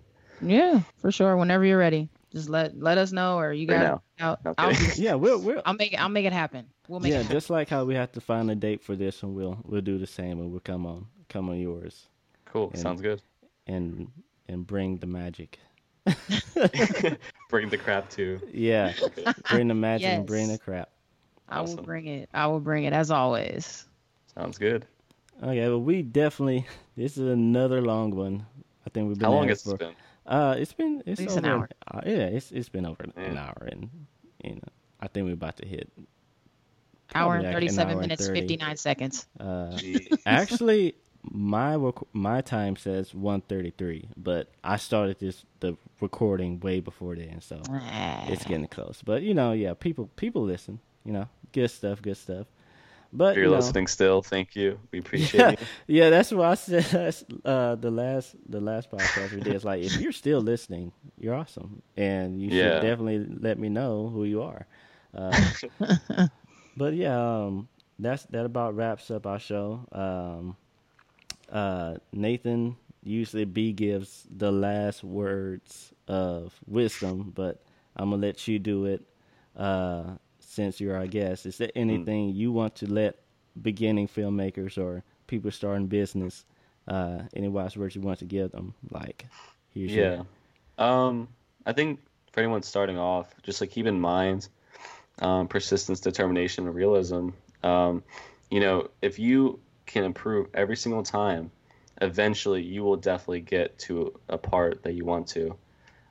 Yeah, for sure. Whenever you're ready, just let let us know, or you Right guys. now. Out, No I'll. Yeah, we'll we'll I'll make it. I'll make it happen. We'll make yeah, it. Just like how we have to find a date for this one, we'll we'll do the same and we'll come on come on yours Cool, And- sounds good. and and bring the magic. Bring the crap too. Yeah, bring the magic and bring the crap. I will bring it. I will bring it as always. Sounds good. Okay, well, we definitely. This is another long one. I think we've been How long has for. this been? Uh, it's been it's least over an hour. uh, yeah, it's it's been over an hour, and you know, I think we're about to hit. Hour and like thirty-seven hour and minutes, 30. fifty-nine seconds. Uh, actually, my rec- my time says one thirty three, but I started this the recording way before then, so it's getting close. But you know, yeah, people people listen. You know, good stuff, good stuff. But If you're you know, listening still, thank you. We appreciate yeah, you. yeah, that's what I said. That's, uh, the last the last podcast we did. It's like if you're still listening, you're awesome, and you Yeah. should definitely let me know who you are. Uh, but yeah, um, that's that about wraps up our show. Um, uh, Nathan usually B gives the last words of wisdom, but I'm gonna let you do it uh, since you're our guest. Is there anything you want to let beginning filmmakers or people starting business, uh, any wise words you want to give them? Like, here's your- Yeah. Um, I think for anyone starting off, just like keep in mind um, persistence, determination, and realism. Um, you know, if you can improve every single time, eventually you will definitely get to a part that you want to.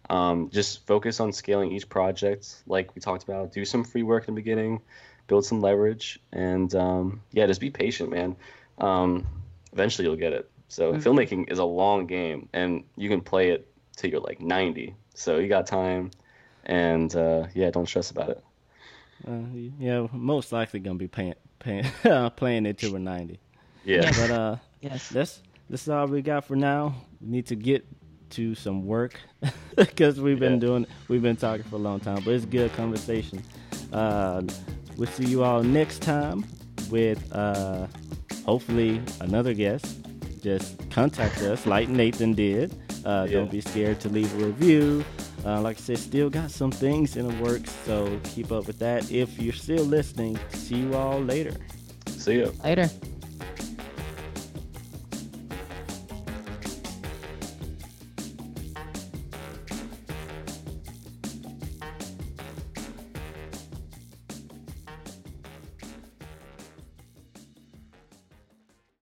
Um, just focus on scaling each project, like we talked about. Do some free work in the beginning, build some leverage, and um, yeah, just be patient, man. Um, eventually you'll get it. So Mhm. filmmaking is a long game, and you can play it till you're like 90. So you got time, and uh, yeah, don't stress about it. Uh, yeah, most likely gonna be paying, paying, playing it till we're ninety. Yeah, But uh, Yes. that's that's all we got for now. We need to get to some work because we've been Yeah. doing we've been talking for a long time. But it's good conversation. Uh, we'll see you all next time with uh, hopefully another guest. Just contact us like Nathan did. Uh, Yeah. Don't be scared to leave a review. Uh, like I said, still got some things in the works, so keep up with that. If you're still listening, see you all later. see you. Later.